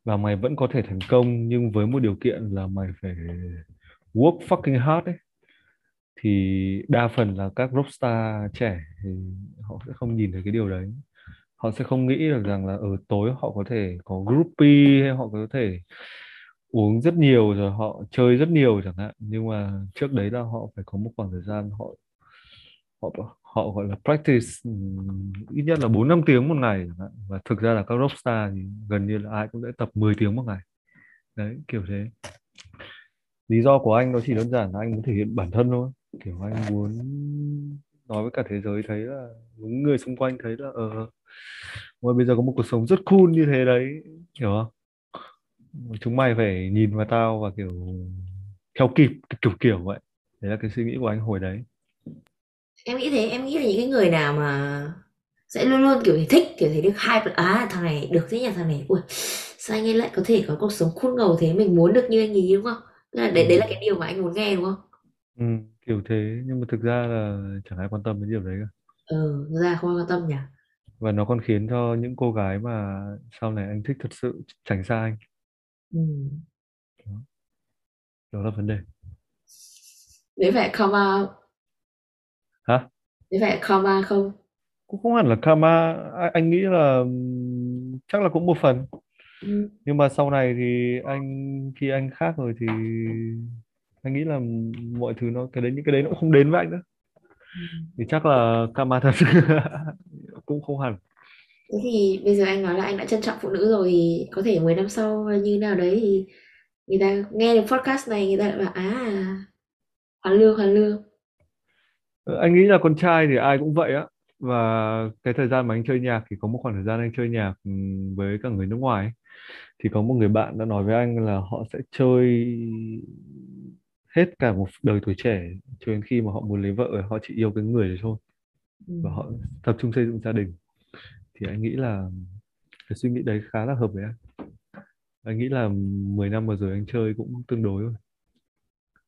Và mày vẫn có thể thành công, nhưng với một điều kiện là mày phải work fucking hard ấy. Thì đa phần là các rockstar trẻ thì họ sẽ không nhìn thấy cái điều đấy. Họ sẽ không nghĩ được rằng là ở tối họ có thể có groupie hay họ có thể uống rất nhiều rồi họ chơi rất nhiều chẳng hạn. Nhưng mà trước đấy là họ phải có một khoảng thời gian họ họ họ, gọi là, practice ít nhất là 4 5 tiếng một ngày và thực ra là các rockstar thì gần như là ai cũng sẽ tập 10 tiếng một ngày. Đấy, kiểu thế. Lý do của anh nó chỉ đơn giản là anh muốn thể hiện bản thân thôi. Kiểu anh muốn nói với cả thế giới thấy là, những người xung quanh thấy là ờ ôi, bây giờ có một cuộc sống rất cool như thế đấy. Hiểu không? Chúng mày phải nhìn vào tao và, kiểu, theo kịp, kiểu kiểu vậy. Đấy là cái suy nghĩ của anh hồi đấy em nghĩ thế em nghĩ là những cái người nào mà sẽ luôn luôn kiểu thích kiểu thấy được là, à thằng này được thế nhỉ thằng này ui sao anh ấy lại có thể có cuộc sống cool ngầu thế mình muốn được như anh ấy đúng không? Tức là đấy đấy là cái điều mà anh muốn nghe đúng không? Ừ, kiểu thế nhưng mà thực ra là chẳng ai quan tâm đến điều đấy cả. Ừ thực ra không quan tâm nhỉ. Và nó còn khiến cho những cô gái mà sau này anh thích thật sự tránh xa anh. Ừ. đó. Là vấn đề. Đấy phải karma hả? Đấy phải karma không? Cũng không hẳn là karma. Anh, anh nghĩ là chắc là cũng một phần. Ừ. nhưng mà sau này thì anh khi anh khác rồi thì anh nghĩ là mọi thứ nó cái đấy những cái đấy nó cũng không đến với anh nữa. Thì chắc là karma thật. Cũng không hẳn. Thế thì bây giờ anh nói là anh đã trân trọng phụ nữ rồi thì có thể 10 năm sau như nào đấy thì người ta nghe được podcast này người ta lại bảo à hoàn lương hoàn lương anh nghĩ là con trai thì ai cũng vậy á. Và cái thời gian mà anh chơi nhạc thì có một khoảng thời gian anh chơi nhạc ừm, với cả người nước ngoài ấy. thì có một người bạn đã nói với anh là họ sẽ chơi hết cả một đời tuổi trẻ cho đến khi mà họ muốn lấy vợ họ chỉ yêu cái người đấy thôi. Ừ. và họ tập trung xây dựng gia đình. Thì anh nghĩ là cái suy nghĩ đấy khá là hợp với anh. Anh nghĩ là 10 năm vừa rồi anh chơi cũng tương đối thôi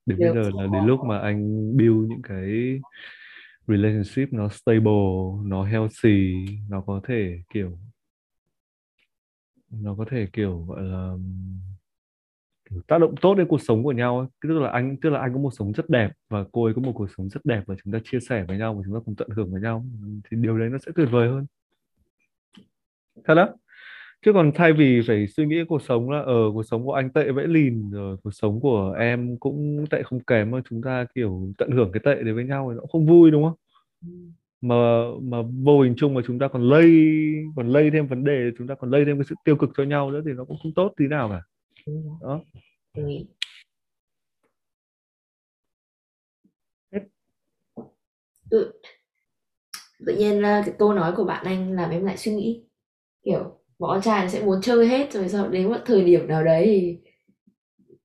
để bây giờ là đến lúc mà anh build những cái relationship nó stable nó healthy nó có thể kiểu nó có thể kiểu gọi là kiểu tác động tốt đến cuộc sống của nhau ấy. tức là anh tức là anh có một sống rất đẹp và cô ấy có một cuộc sống rất đẹp và chúng ta chia sẻ với nhau và chúng ta cùng tận hưởng với nhau. Thì điều đấy nó sẽ tuyệt vời hơn. Thật đó chứ còn thay vì phải suy nghĩ cuộc sống là ở cuộc sống của anh tệ vẽ lìn rồi cuộc sống của em cũng tệ không kém mà chúng ta kiểu tận hưởng cái tệ đấy với nhau thì nó cũng không vui đúng không? Mà mà vô hình chung mà chúng ta còn lây còn lây thêm vấn đề chúng ta còn lây thêm cái sự tiêu cực cho nhau nữa thì nó cũng không tốt tí nào cả. Đó. Đồng ý. tự, tự nhiên là cái câu nói của bạn anh làm em lại suy nghĩ kiểu bọn con trai sẽ muốn chơi hết rồi sau đến một thời điểm nào đấy thì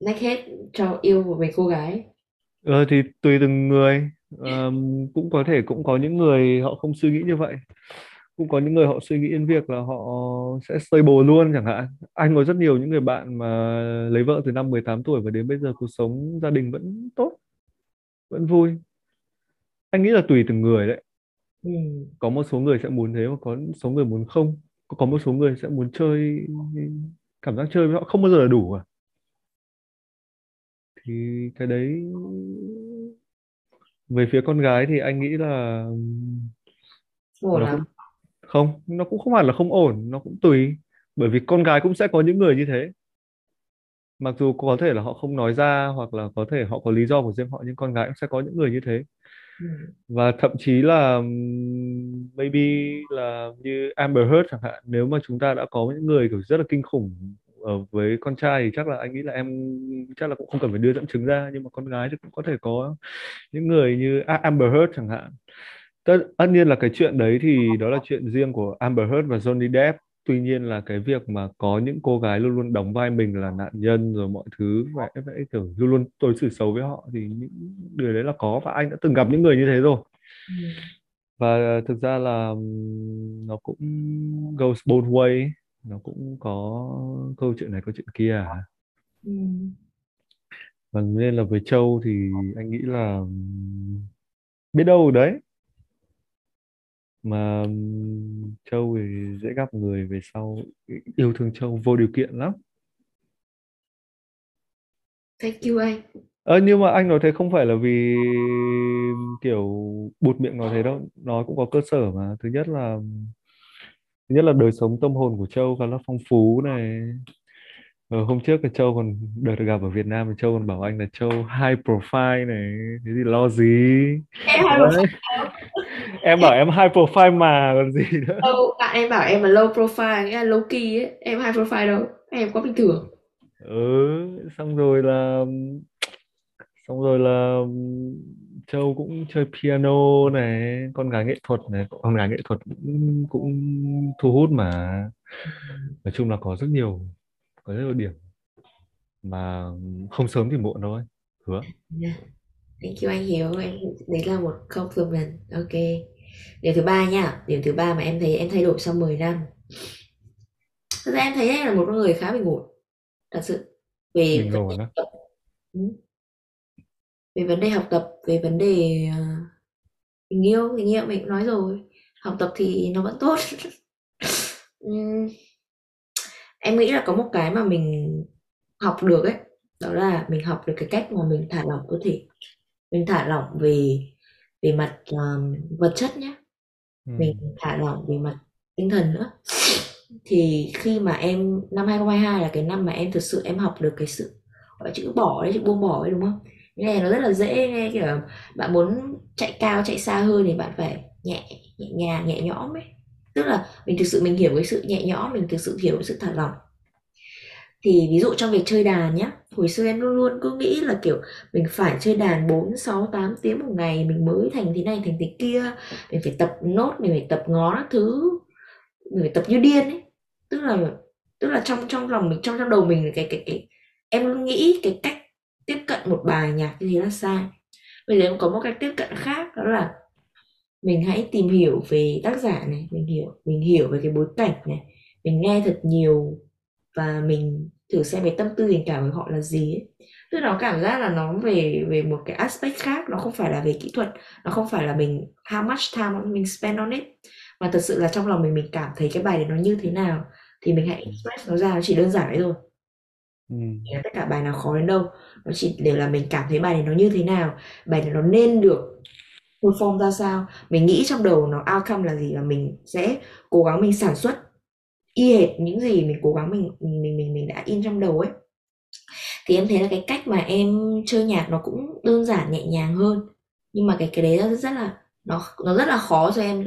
nách hết cho yêu một người cô gái. Ờ, thì tùy từng người. Ờm, cũng có thể cũng có những người họ không suy nghĩ như vậy. Cũng có những người họ suy nghĩ đến việc là họ sẽ stable luôn chẳng hạn. Anh có rất nhiều những người bạn mà lấy vợ từ năm 18 tuổi và đến bây giờ cuộc sống gia đình vẫn tốt vẫn vui. Anh nghĩ là tùy từng người đấy. Ừ. có một số người sẽ muốn thế mà có số người muốn không có một số người sẽ muốn chơi cảm giác chơi với họ không bao giờ là đủ à? Thì cái đấy về phía con gái thì anh nghĩ là ổn nó cũng không nó cũng không hẳn là không ổn nó cũng tùy. Bởi vì con gái cũng sẽ có những người như thế. Mặc dù có thể là họ không nói ra hoặc là có thể họ có lý do của riêng họ nhưng con gái cũng sẽ có những người như thế. ừ và thậm chí là maybe là như Amber Heard chẳng hạn nếu mà chúng ta đã có những người kiểu rất là kinh khủng ở với con trai thì chắc là anh nghĩ là em chắc là cũng không cần phải đưa dẫn chứng ra nhưng mà con gái thì cũng có thể có những người như Amber Heard chẳng hạn. Tất, tất nhiên là cái chuyện đấy thì đó là chuyện riêng của Amber Heard và Johnny Depp tuy nhiên là cái việc mà có những cô gái luôn luôn đóng vai mình là nạn nhân rồi mọi thứ vậy vậy kiểu luôn luôn đối xử xấu với họ thì những điều đấy là có và anh đã từng gặp những người như thế rồi Ừ. và thực ra là nó cũng goes both way nó cũng có câu chuyện này câu chuyện kia à Ừ. và nên là với Châu thì anh nghĩ là biết đâu đấy mà Châu thì dễ gặp người về sau yêu thương Châu vô điều kiện lắm. Thank you anh. Ờ, nhưng mà anh nói thế không phải là vì kiểu buột miệng nói thế đâu. Nói cũng có cơ sở mà. Thứ nhất là thứ nhất là đời sống tâm hồn của Châu khá là phong phú này. Ờ, hôm trước thì Châu còn đợt gặp ở Việt Nam thì Châu còn bảo anh là Châu high profile này. Thế thì lo gì? Đấy em bảo em high profile mà còn gì nữa. Đâu, bạn em bảo em là low profile nghĩa là low key ấy. Em high profile đâu em quá bình thường ừ xong rồi là xong rồi là Châu cũng chơi piano này con gái nghệ thuật này con gái nghệ thuật cũng, cũng thu hút mà. Nói chung là có rất nhiều có rất nhiều điểm. Mà không sớm thì muộn thôi hứa. Yeah. Thank you anh Hiếu em đấy là một compliment ok. Điều thứ ba nha điều thứ ba mà em thấy em thay đổi sau 10 năm. Thực ra em thấy em là một con người khá bình ổn. Thật sự. Về vấn ổn đề á? học tập. Ừ. về vấn đề học tập về vấn đề ờ, tình yêu. Tình yêu mình cũng nói rồi. Học tập thì nó vẫn tốt. Ừm, em nghĩ là có một cái mà mình học được ấy đó là mình học được cái cách mà mình thả lỏng cơ thể mình thả lỏng về về mặt um, vật chất nhé ừ. mình thả lỏng về mặt tinh thần nữa. Thì khi mà em năm 2022 là cái năm mà em thực sự em học được cái sự gọi chữ bỏ đấy chữ buông bỏ ấy đúng không? Cái này nó rất là dễ nghe kiểu bạn muốn chạy cao chạy xa hơn thì bạn phải nhẹ nhẹ nhàng nhẹ nhõm ấy. Tức là mình thực sự mình hiểu cái sự nhẹ nhõm mình thực sự hiểu cái sự thả lỏng thì ví dụ trong việc chơi đàn nhá hồi xưa em luôn luôn cứ nghĩ là kiểu mình phải chơi đàn 4, 6, 8 tiếng một ngày mình mới thành thế này thành thế kia mình phải tập nốt mình phải tập ngó các thứ mình phải tập như điên ấy. Tức là tức là trong trong lòng mình trong trong đầu mình cái cái cái em luôn nghĩ cái cách tiếp cận một bài nhạc như thế là sai. Bây giờ em có một cách tiếp cận khác đó là mình hãy tìm hiểu về tác giả này mình hiểu mình hiểu về cái bối cảnh này mình nghe thật nhiều và mình thử xem cái tâm tư tình cảm của họ là gì ấy. tức nó cảm giác là nó về về một cái aspect khác nó không phải là về kỹ thuật nó không phải là mình how much time mình spend on it. Mà thật sự là trong lòng mình mình cảm thấy cái bài đấy nó như thế nào thì mình hãy express nó ra nó chỉ đơn giản đấy thôi. Ừ, tất cả bài nào khó đến đâu nó chỉ đều là mình cảm thấy bài này nó như thế nào bài này nó nên được perform ra sao. Mình nghĩ trong đầu nó outcome là gì và mình sẽ cố gắng mình sản xuất y hệt những gì mình cố gắng mình mình mình mình đã in trong đầu ấy. Thì em thấy là cái cách mà em chơi nhạc nó cũng đơn giản nhẹ nhàng hơn. Nhưng mà cái cái đấy rất, rất là nó nó rất là khó cho em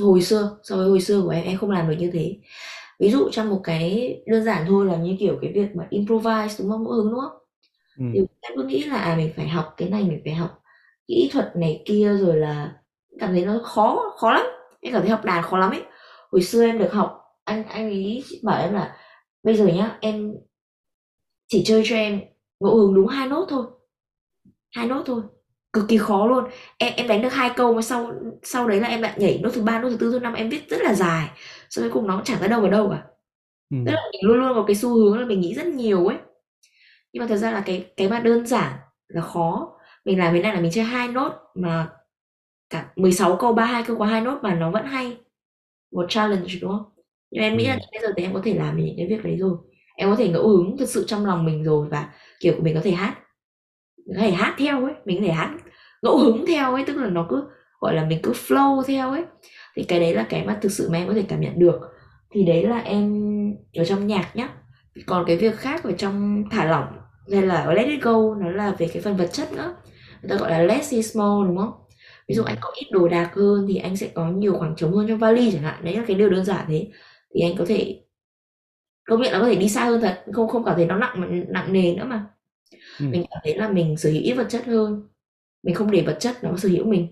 hồi xưa so với hồi xưa của em em không làm được như thế. Ví dụ trong một cái đơn giản thôi là như kiểu cái việc mà improvise đúng không? Ngẫu hứng đúng không? Ừ, thì em cứ nghĩ là à mình phải học cái này mình phải học kỹ thuật này kia rồi là cảm thấy nó khó khó lắm. Em cảm thấy học đàn khó lắm ấy. Hồi xưa em được học anh anh ấy bảo em là bây giờ nhá em chỉ chơi cho em ngẫu hứng đúng hai nốt thôi. Hai nốt thôi. Cực kỳ khó luôn. Em em đánh được hai câu mà sau sau đấy là em lại nhảy nốt thứ ba nốt thứ tư thứ năm em viết rất là dài. Sau cuối cùng nó cũng chẳng ra đâu vào đâu cả. Ừ, tức là mình luôn luôn có cái xu hướng là mình nghĩ rất nhiều ấy. Nhưng mà thật ra là cái cái mà đơn giản là khó. Mình làm thế này là mình chơi hai nốt mà cả 16 câu ba hai câu có hai nốt mà nó vẫn hay. Một challenge đúng không nhưng em nghĩ là ừ, bây giờ thì em có thể làm những cái việc đấy rồi. Em có thể ngẫu hứng thật sự trong lòng mình rồi và kiểu của mình có thể hát. Mình có thể hát theo ấy mình có thể hát ngẫu hứng theo ấy tức là nó cứ gọi là mình cứ flow theo ấy. Thì cái đấy là cái mà thực sự mà em có thể cảm nhận được. Thì đấy là em ở trong nhạc nhá. Còn cái việc khác ở trong thả lỏng hay là let it go nó là về cái phần vật chất nữa. Người ta gọi là less is more đúng không? Ví dụ anh có ít đồ đạc hơn thì anh sẽ có nhiều khoảng trống hơn trong vali chẳng hạn. Đấy là cái điều đơn giản thế thì anh có thể công nhận là có thể đi xa hơn thật không không cảm thấy nó nặng nặng nề nữa mà. Ừ, mình cảm thấy là mình sở hữu ít vật chất hơn mình không để vật chất nó sở hữu mình.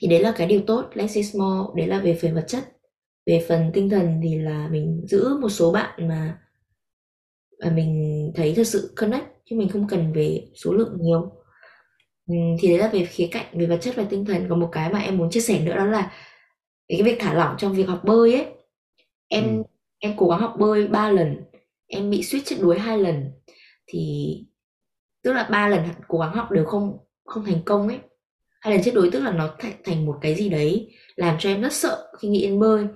Thì đấy là cái điều tốt less is more đấy là về phần vật chất. Về phần tinh thần thì là mình giữ một số bạn mà mà mình thấy thật sự connect chứ mình không cần về số lượng nhiều. Ừm, thì đấy là về khía cạnh về vật chất và tinh thần. Còn một cái mà em muốn chia sẻ nữa đó là cái việc thả lỏng trong việc học bơi ấy ừ, em em cố gắng học bơi 3 lần em bị suýt chết đuối hai lần. Thì tức là ba lần cố gắng học đều không không thành công ấy. Hai lần chết đuối tức là nó thành, thành một cái gì đấy làm cho em rất sợ khi nghĩ đến bơi.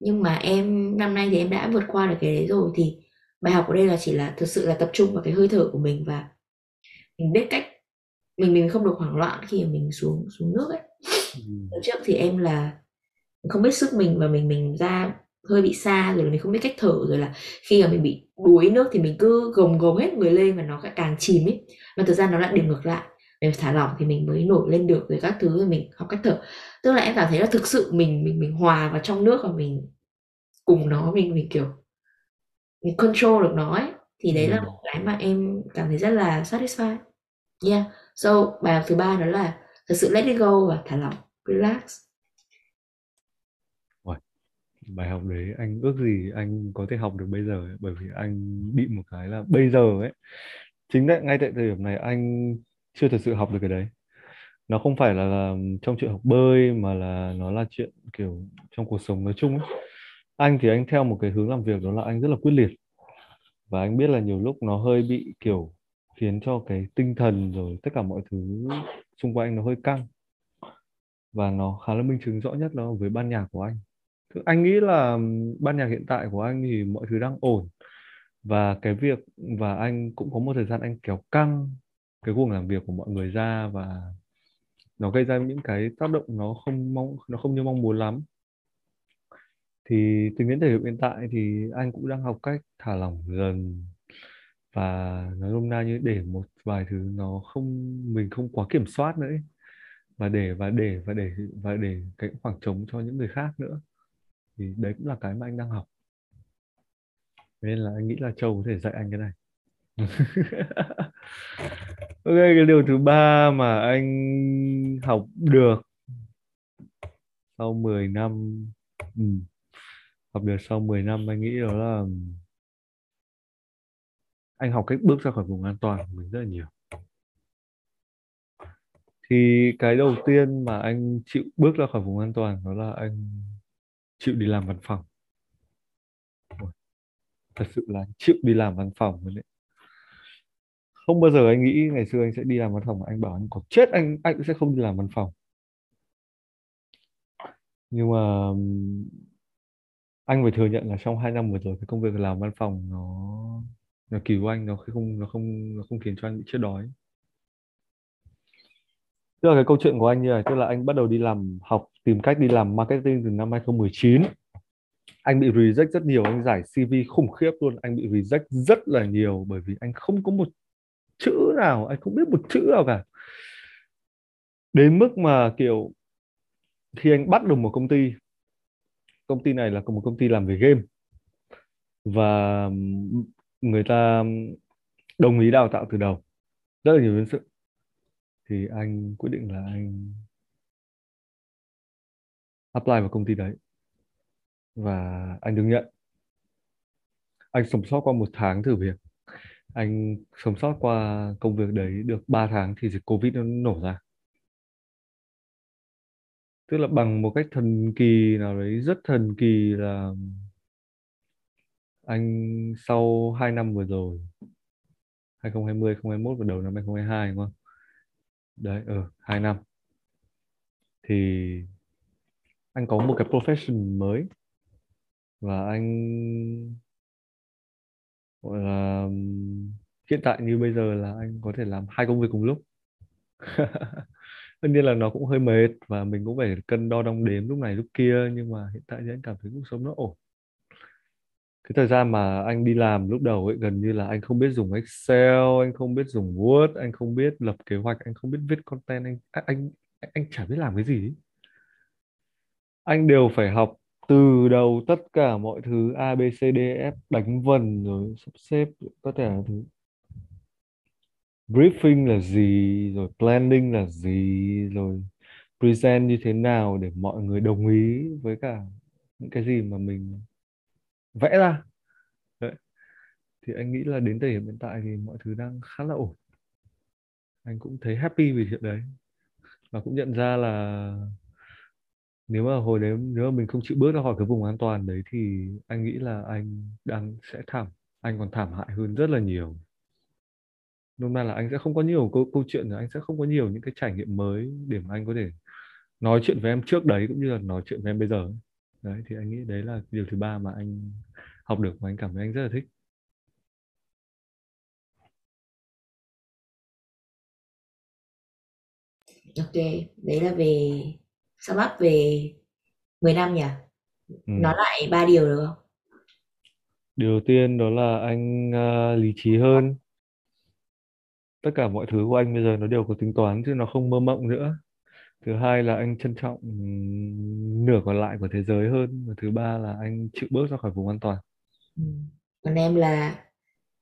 Nhưng mà em năm nay thì em đã vượt qua được cái đấy rồi thì bài học ở đây là chỉ là thực sự là tập trung vào cái hơi thở của mình và mình biết cách mình mình không được hoảng loạn khi mà mình xuống xuống nước ấy. Ừ, trước thì em là không biết sức mình và mình mình ra hơi bị xa rồi là mình không biết cách thở rồi là khi mà mình bị đuối nước thì mình cứ gồng gồng hết người lên và nó càng chìm ấy. Mà thực ra nó lại điểm ngược lại mình thả lỏng thì mình mới nổi lên được rồi các thứ rồi mình học cách thở. Tức là em cảm thấy là thực sự mình mình mình hòa vào trong nước và mình cùng nó mình mình kiểu mình control được nó ấy thì đấy là ừ. một cái mà em cảm thấy rất là satisfied. Yeah. So bài học thứ ba đó là thật sự let it go và thả lỏng relax bài học đấy anh ước gì anh có thể học được bây giờ ấy, bởi vì anh bị một cái là bây giờ ấy. Chính tại ngay tại thời điểm này anh chưa thật sự học được cái đấy. Nó không phải là, là trong chuyện học bơi mà là nó là chuyện kiểu trong cuộc sống nói chung ấy. Anh thì anh theo một cái hướng làm việc đó là anh rất là quyết liệt. Và anh biết là nhiều lúc nó hơi bị kiểu khiến cho cái tinh thần rồi tất cả mọi thứ xung quanh nó hơi căng. Và nó khá là minh chứng rõ nhất là với ban nhạc của anh anh nghĩ là ban nhạc hiện tại của anh thì mọi thứ đang ổn. Và cái việc, và anh cũng có một thời gian anh kéo căng cái guồng làm việc của mọi người ra và nó gây ra những cái tác động nó không mong, nó không như mong muốn lắm. Thì tính đến thời điểm hiện tại thì anh cũng đang học cách thả lỏng dần. Và nói nôm na như để một vài thứ nó không, mình không quá kiểm soát nữa ấy. và để và để và để và để cái khoảng trống cho những người khác nữa thì đấy cũng là cái mà anh đang học nên là anh nghĩ là Châu có thể dạy anh cái này ok, cái điều thứ ba mà anh học được sau 10 năm ừ. học được sau 10 năm anh nghĩ đó là anh học cách bước ra khỏi vùng an toàn của mình rất là nhiều thì cái đầu tiên mà anh chịu bước ra khỏi vùng an toàn đó là anh chịu đi làm văn phòng. Thật sự là chịu đi làm văn phòng rồi đấy. Không bao giờ anh nghĩ ngày xưa anh sẽ đi làm văn phòng anh bảo anh có chết, anh anh cũng sẽ không đi làm văn phòng. Nhưng mà anh phải thừa nhận là trong hai năm vừa rồi cái công việc làm văn phòng nó là kỳ anh, nó không nó không nó không khiến cho anh bị chết đói tức là cái câu chuyện của anh như này, tức là anh bắt đầu đi làm học, tìm cách đi làm marketing từ năm 2019 anh bị reject rất nhiều, anh giải CV khủng khiếp luôn. Anh bị reject rất là nhiều bởi vì anh không có một chữ nào, anh không biết một chữ nào cả. Đến mức mà, kiểu, khi anh bắt được một công ty công ty này là một công ty làm về game. Và người ta đồng ý đào tạo từ đầu. Rất là nhiều nhân sự thì anh quyết định là anh apply vào công ty đấy. Và anh được nhận. Anh sống sót qua một tháng thử việc. Anh sống sót qua công việc đấy được 3 tháng thì dịch covid nó nổ ra. Tức là bằng một cách thần kỳ nào đấy, rất thần kỳ là anh sau 2 năm vừa rồi 2020 2021 và đầu năm 2022 đúng không? Đấy ở ừ, hai năm. Thì anh có một cái profession mới và anh gọi là hiện tại như bây giờ là anh có thể làm hai công việc cùng lúc. Tất nhiên là nó cũng hơi mệt và mình cũng phải cân đo đong đếm lúc này lúc kia nhưng mà hiện tại thì anh cảm thấy cuộc sống nó ổn cái thời gian mà anh đi làm lúc đầu ấy gần như là anh không biết dùng Excel anh không biết dùng Word anh không biết lập kế hoạch anh không biết viết content anh anh anh, anh chả biết làm cái gì anh đều phải học từ đầu tất cả mọi thứ A B C D F đánh vần rồi sắp xếp tất cả thứ. Briefing là gì rồi planning là gì rồi present như thế nào để mọi người đồng ý với cả những cái gì mà mình vẽ ra. Đấy. thì anh nghĩ là đến thời điểm hiện tại thì mọi thứ đang khá là ổn. Anh cũng thấy happy vì chuyện đấy. Và cũng nhận ra là nếu mà hồi đấy, nếu mà mình không chịu bước ra khỏi cái vùng an toàn đấy thì anh nghĩ là anh đang sẽ thảm, anh còn thảm hại hơn rất là nhiều. Nôm na là anh sẽ không có nhiều câu câu chuyện anh sẽ không có nhiều những cái trải nghiệm mới để mà anh có thể nói chuyện với em trước đấy cũng như là nói chuyện với em bây giờ. Đấy, thì anh nghĩ đấy là điều thứ ba mà anh học được và anh cảm thấy anh rất là thích. Ok đấy là về sum up về 10 năm nhỉ? Ừ. nói lại ba điều được không? Điều đầu tiên đó là anh uh, lý trí hơn. Tất cả mọi thứ của anh bây giờ nó đều có tính toán chứ nó không mơ mộng nữa. Thứ hai là anh trân trọng nửa còn lại của thế giới hơn và thứ ba là anh chịu bước ra khỏi vùng an toàn. Còn em là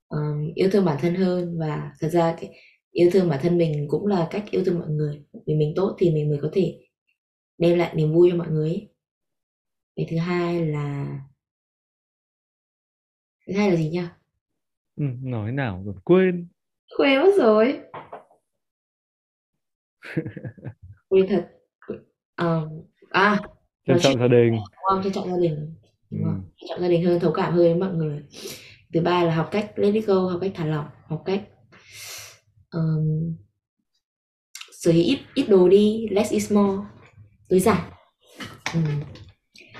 um, yêu thương bản thân hơn và thật ra cái yêu thương bản thân mình cũng là cách yêu thương mọi người. Vì mình tốt thì mình mới có thể đem lại niềm vui cho mọi người ấy. cái thứ hai là thứ hai là gì nhỉ? Ừ, nói nào rồi quên. Quên mất rồi. Quên thật. Uh, à trân trọng gia đình. không? Trân trọng gia đình đúng ừ. không? Trọng gia đình hơn thấu cảm hơn với mọi người. Thứ ba là học cách let it go học cách thả lỏng học cách um, sở hữu ít ít đồ đi less is more tối giản. Ừ.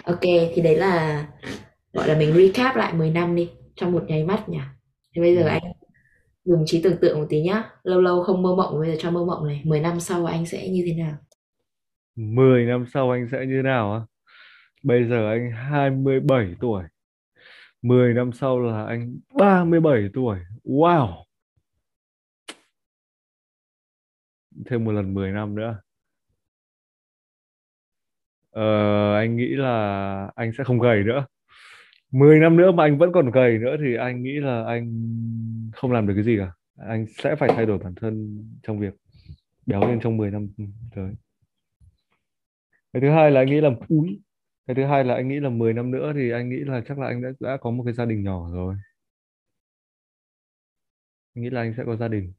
ok thì đấy là gọi là mình recap lại 10 năm đi trong một nháy mắt nhỉ. Thì bây giờ ừ. anh dùng trí tưởng tượng một tí nhá. Lâu lâu không mơ mộng bây giờ cho mơ mộng này 10 năm sau anh sẽ như thế nào? 10 năm sau anh sẽ như thế nào á bây giờ anh 27 tuổi. 10 năm sau là anh 37 tuổi. Wow! Thêm một lần 10 năm nữa. Ờ, anh nghĩ là anh sẽ không gầy nữa. 10 năm nữa mà anh vẫn còn gầy nữa thì anh nghĩ là anh không làm được cái gì cả. Anh sẽ phải thay đổi bản thân trong việc béo lên trong 10 năm tới. Cái thứ hai là anh nghĩ là úi cái thứ hai là anh nghĩ là 10 năm nữa thì anh nghĩ là chắc là anh đã đã có một cái gia đình nhỏ rồi. Anh nghĩ là anh sẽ có gia đình.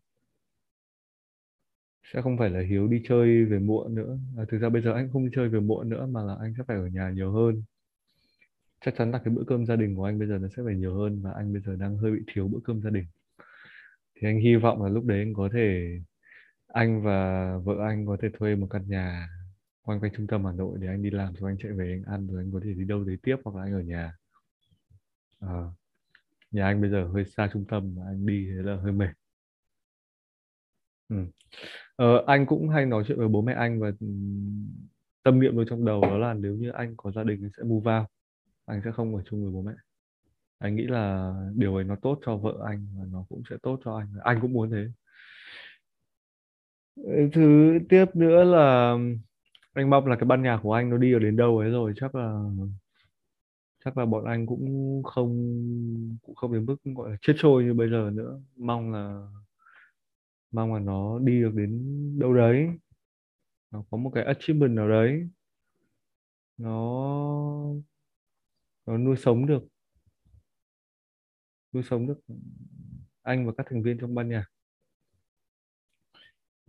Sẽ không phải là Hiếu đi chơi về muộn nữa. À, thực ra bây giờ anh không đi chơi về muộn nữa mà là anh sẽ phải ở nhà nhiều hơn. Chắc chắn là cái bữa cơm gia đình của anh bây giờ nó sẽ phải nhiều hơn và anh bây giờ đang hơi bị thiếu bữa cơm gia đình. Thì anh hy vọng là lúc đấy anh có thể anh và vợ anh có thể thuê một căn nhà quanh quanh trung tâm Hà Nội để anh đi làm rồi anh chạy về anh ăn rồi anh có thể đi đâu đấy tiếp hoặc là anh ở nhà. À, nhà anh bây giờ hơi xa trung tâm mà anh đi thế là hơi mệt. Ừ. ờ, anh cũng hay nói chuyện với bố mẹ anh và ừ, tâm niệm luôn trong đầu đó là nếu như anh có gia đình anh sẽ mua vào anh sẽ không ở chung với bố mẹ. Anh nghĩ là điều ấy nó tốt cho vợ anh và nó cũng sẽ tốt cho anh. Anh cũng muốn thế. Thứ tiếp nữa là anh mong là cái ban nhạc của anh nó đi được đến đâu ấy rồi, chắc là chắc là bọn anh cũng không cũng không đến mức, gọi là, chết trôi như bây giờ nữa. Mong là mong là nó đi được đến đâu đấy. Nó có một cái achievement nào đấy. Nó nó nuôi sống được, nuôi sống được anh và các thành viên trong ban nhạc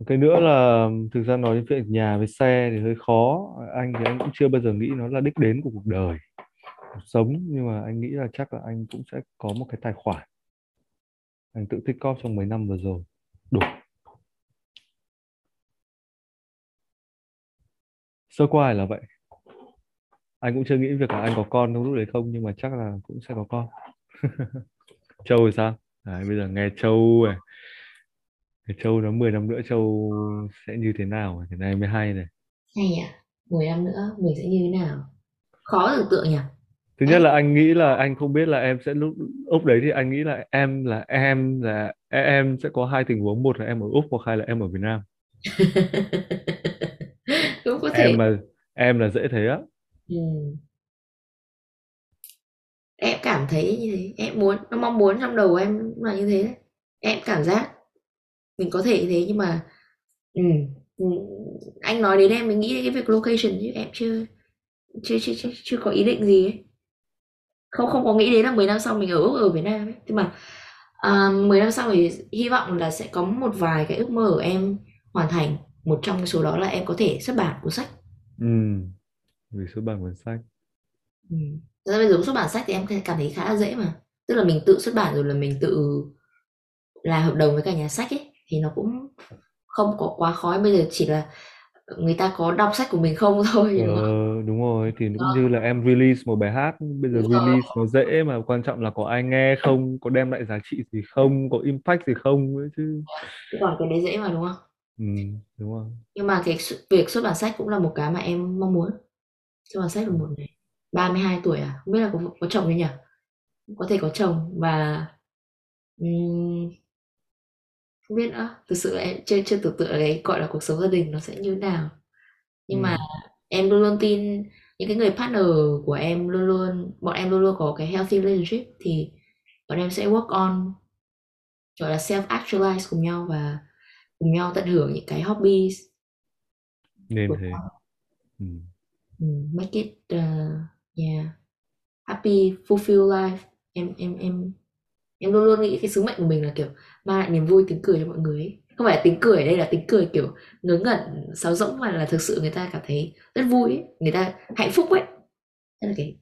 cái nữa là thực ra nói đến chuyện nhà với xe thì hơi khó. Anh thì anh cũng chưa bao giờ nghĩ nó là đích đến của cuộc đời cuộc sống. Nhưng mà anh nghĩ là chắc là anh cũng sẽ có một cái tài khoản. Anh tự tích cóp trong mấy năm vừa rồi. Đủ. Sơ qua là vậy. Anh cũng chưa nghĩ việc là anh có con trong lúc đấy không nhưng mà chắc là cũng sẽ có con. Châu thì sao? Đấy, bây giờ nghe Châu này. Châu nó 10 năm nữa Châu sẽ như thế nào? Cái này mới hay này. Hay à 10 năm nữa mình sẽ như thế nào? Khó tưởng tượng nhỉ? Thứ nhất là anh nghĩ là anh không biết là em sẽ lúc úc đấy thì anh nghĩ là em là em là em sẽ có hai tình huống. Một là em ở úc hoặc hai là em ở việt nam. Cũng có thể. Em mà em là dễ thế á. Ừ. em cảm thấy như thế. Em muốn nó mong muốn trong đầu em là như thế. Đấy em cảm giác mình có thể thế nhưng mà ừ, anh nói đến em mình nghĩ đến cái việc location chứ em chưa chưa chưa chưa, chưa có ý định gì ấy. Không không có nghĩ đến là 10 năm sau mình ở Úc ở Việt Nam ấy. Nhưng mà à, 10 năm sau thì hy vọng là sẽ có một vài cái ước mơ của em hoàn thành. Một trong số đó là em có thể xuất bản cuốn sách. Ừ. Vì xuất bản cuốn sách. Ừ. ra bây giờ xuất bản sách thì em cảm thấy khá là dễ mà. Tức là mình tự xuất bản rồi là mình tự là hợp đồng với cả nhà sách ấy thì nó cũng không có quá khó. Bây giờ chỉ là người ta có đọc sách của mình không thôi đúng, ờ, đúng rồi. Thì cũng như là em release một bài hát bây giờ đúng release rồi. nó dễ mà quan trọng là có ai nghe không có đem lại giá trị gì không có impact gì không ấy chứ. Còn cái đấy dễ mà đúng không? Ừ, đúng rồi. Nhưng mà cái việc xuất bản sách cũng là một cái mà em mong muốn. Xuất bản sách là một này 32 tuổi à? Không biết là có có chồng chưa nhỉ? Có thể có chồng và um, không biết nữa. Thực sự là em chưa chưa tưởng tượng cái gọi là cuộc sống gia đình nó sẽ như thế nào. Nhưng ừ. mà em luôn luôn tin những cái người partner của em luôn luôn bọn em luôn luôn có cái healthy relationship thì bọn em sẽ work on gọi là self actualize cùng nhau và cùng nhau tận hưởng những cái hobbies nên thế. ừ. Ừ, make it uh, yeah happy fulfill life. Em em em em luôn luôn nghĩ cái sứ mệnh của mình là, kiểu, mang lại niềm vui, tiếng cười cho mọi người ấy. không phải tiếng cười ở đây là tiếng cười, kiểu, ngớ ngẩn, sáo rỗng, mà là thực sự người ta cảm thấy rất vui ấy. người ta hạnh phúc ấy Thế là cái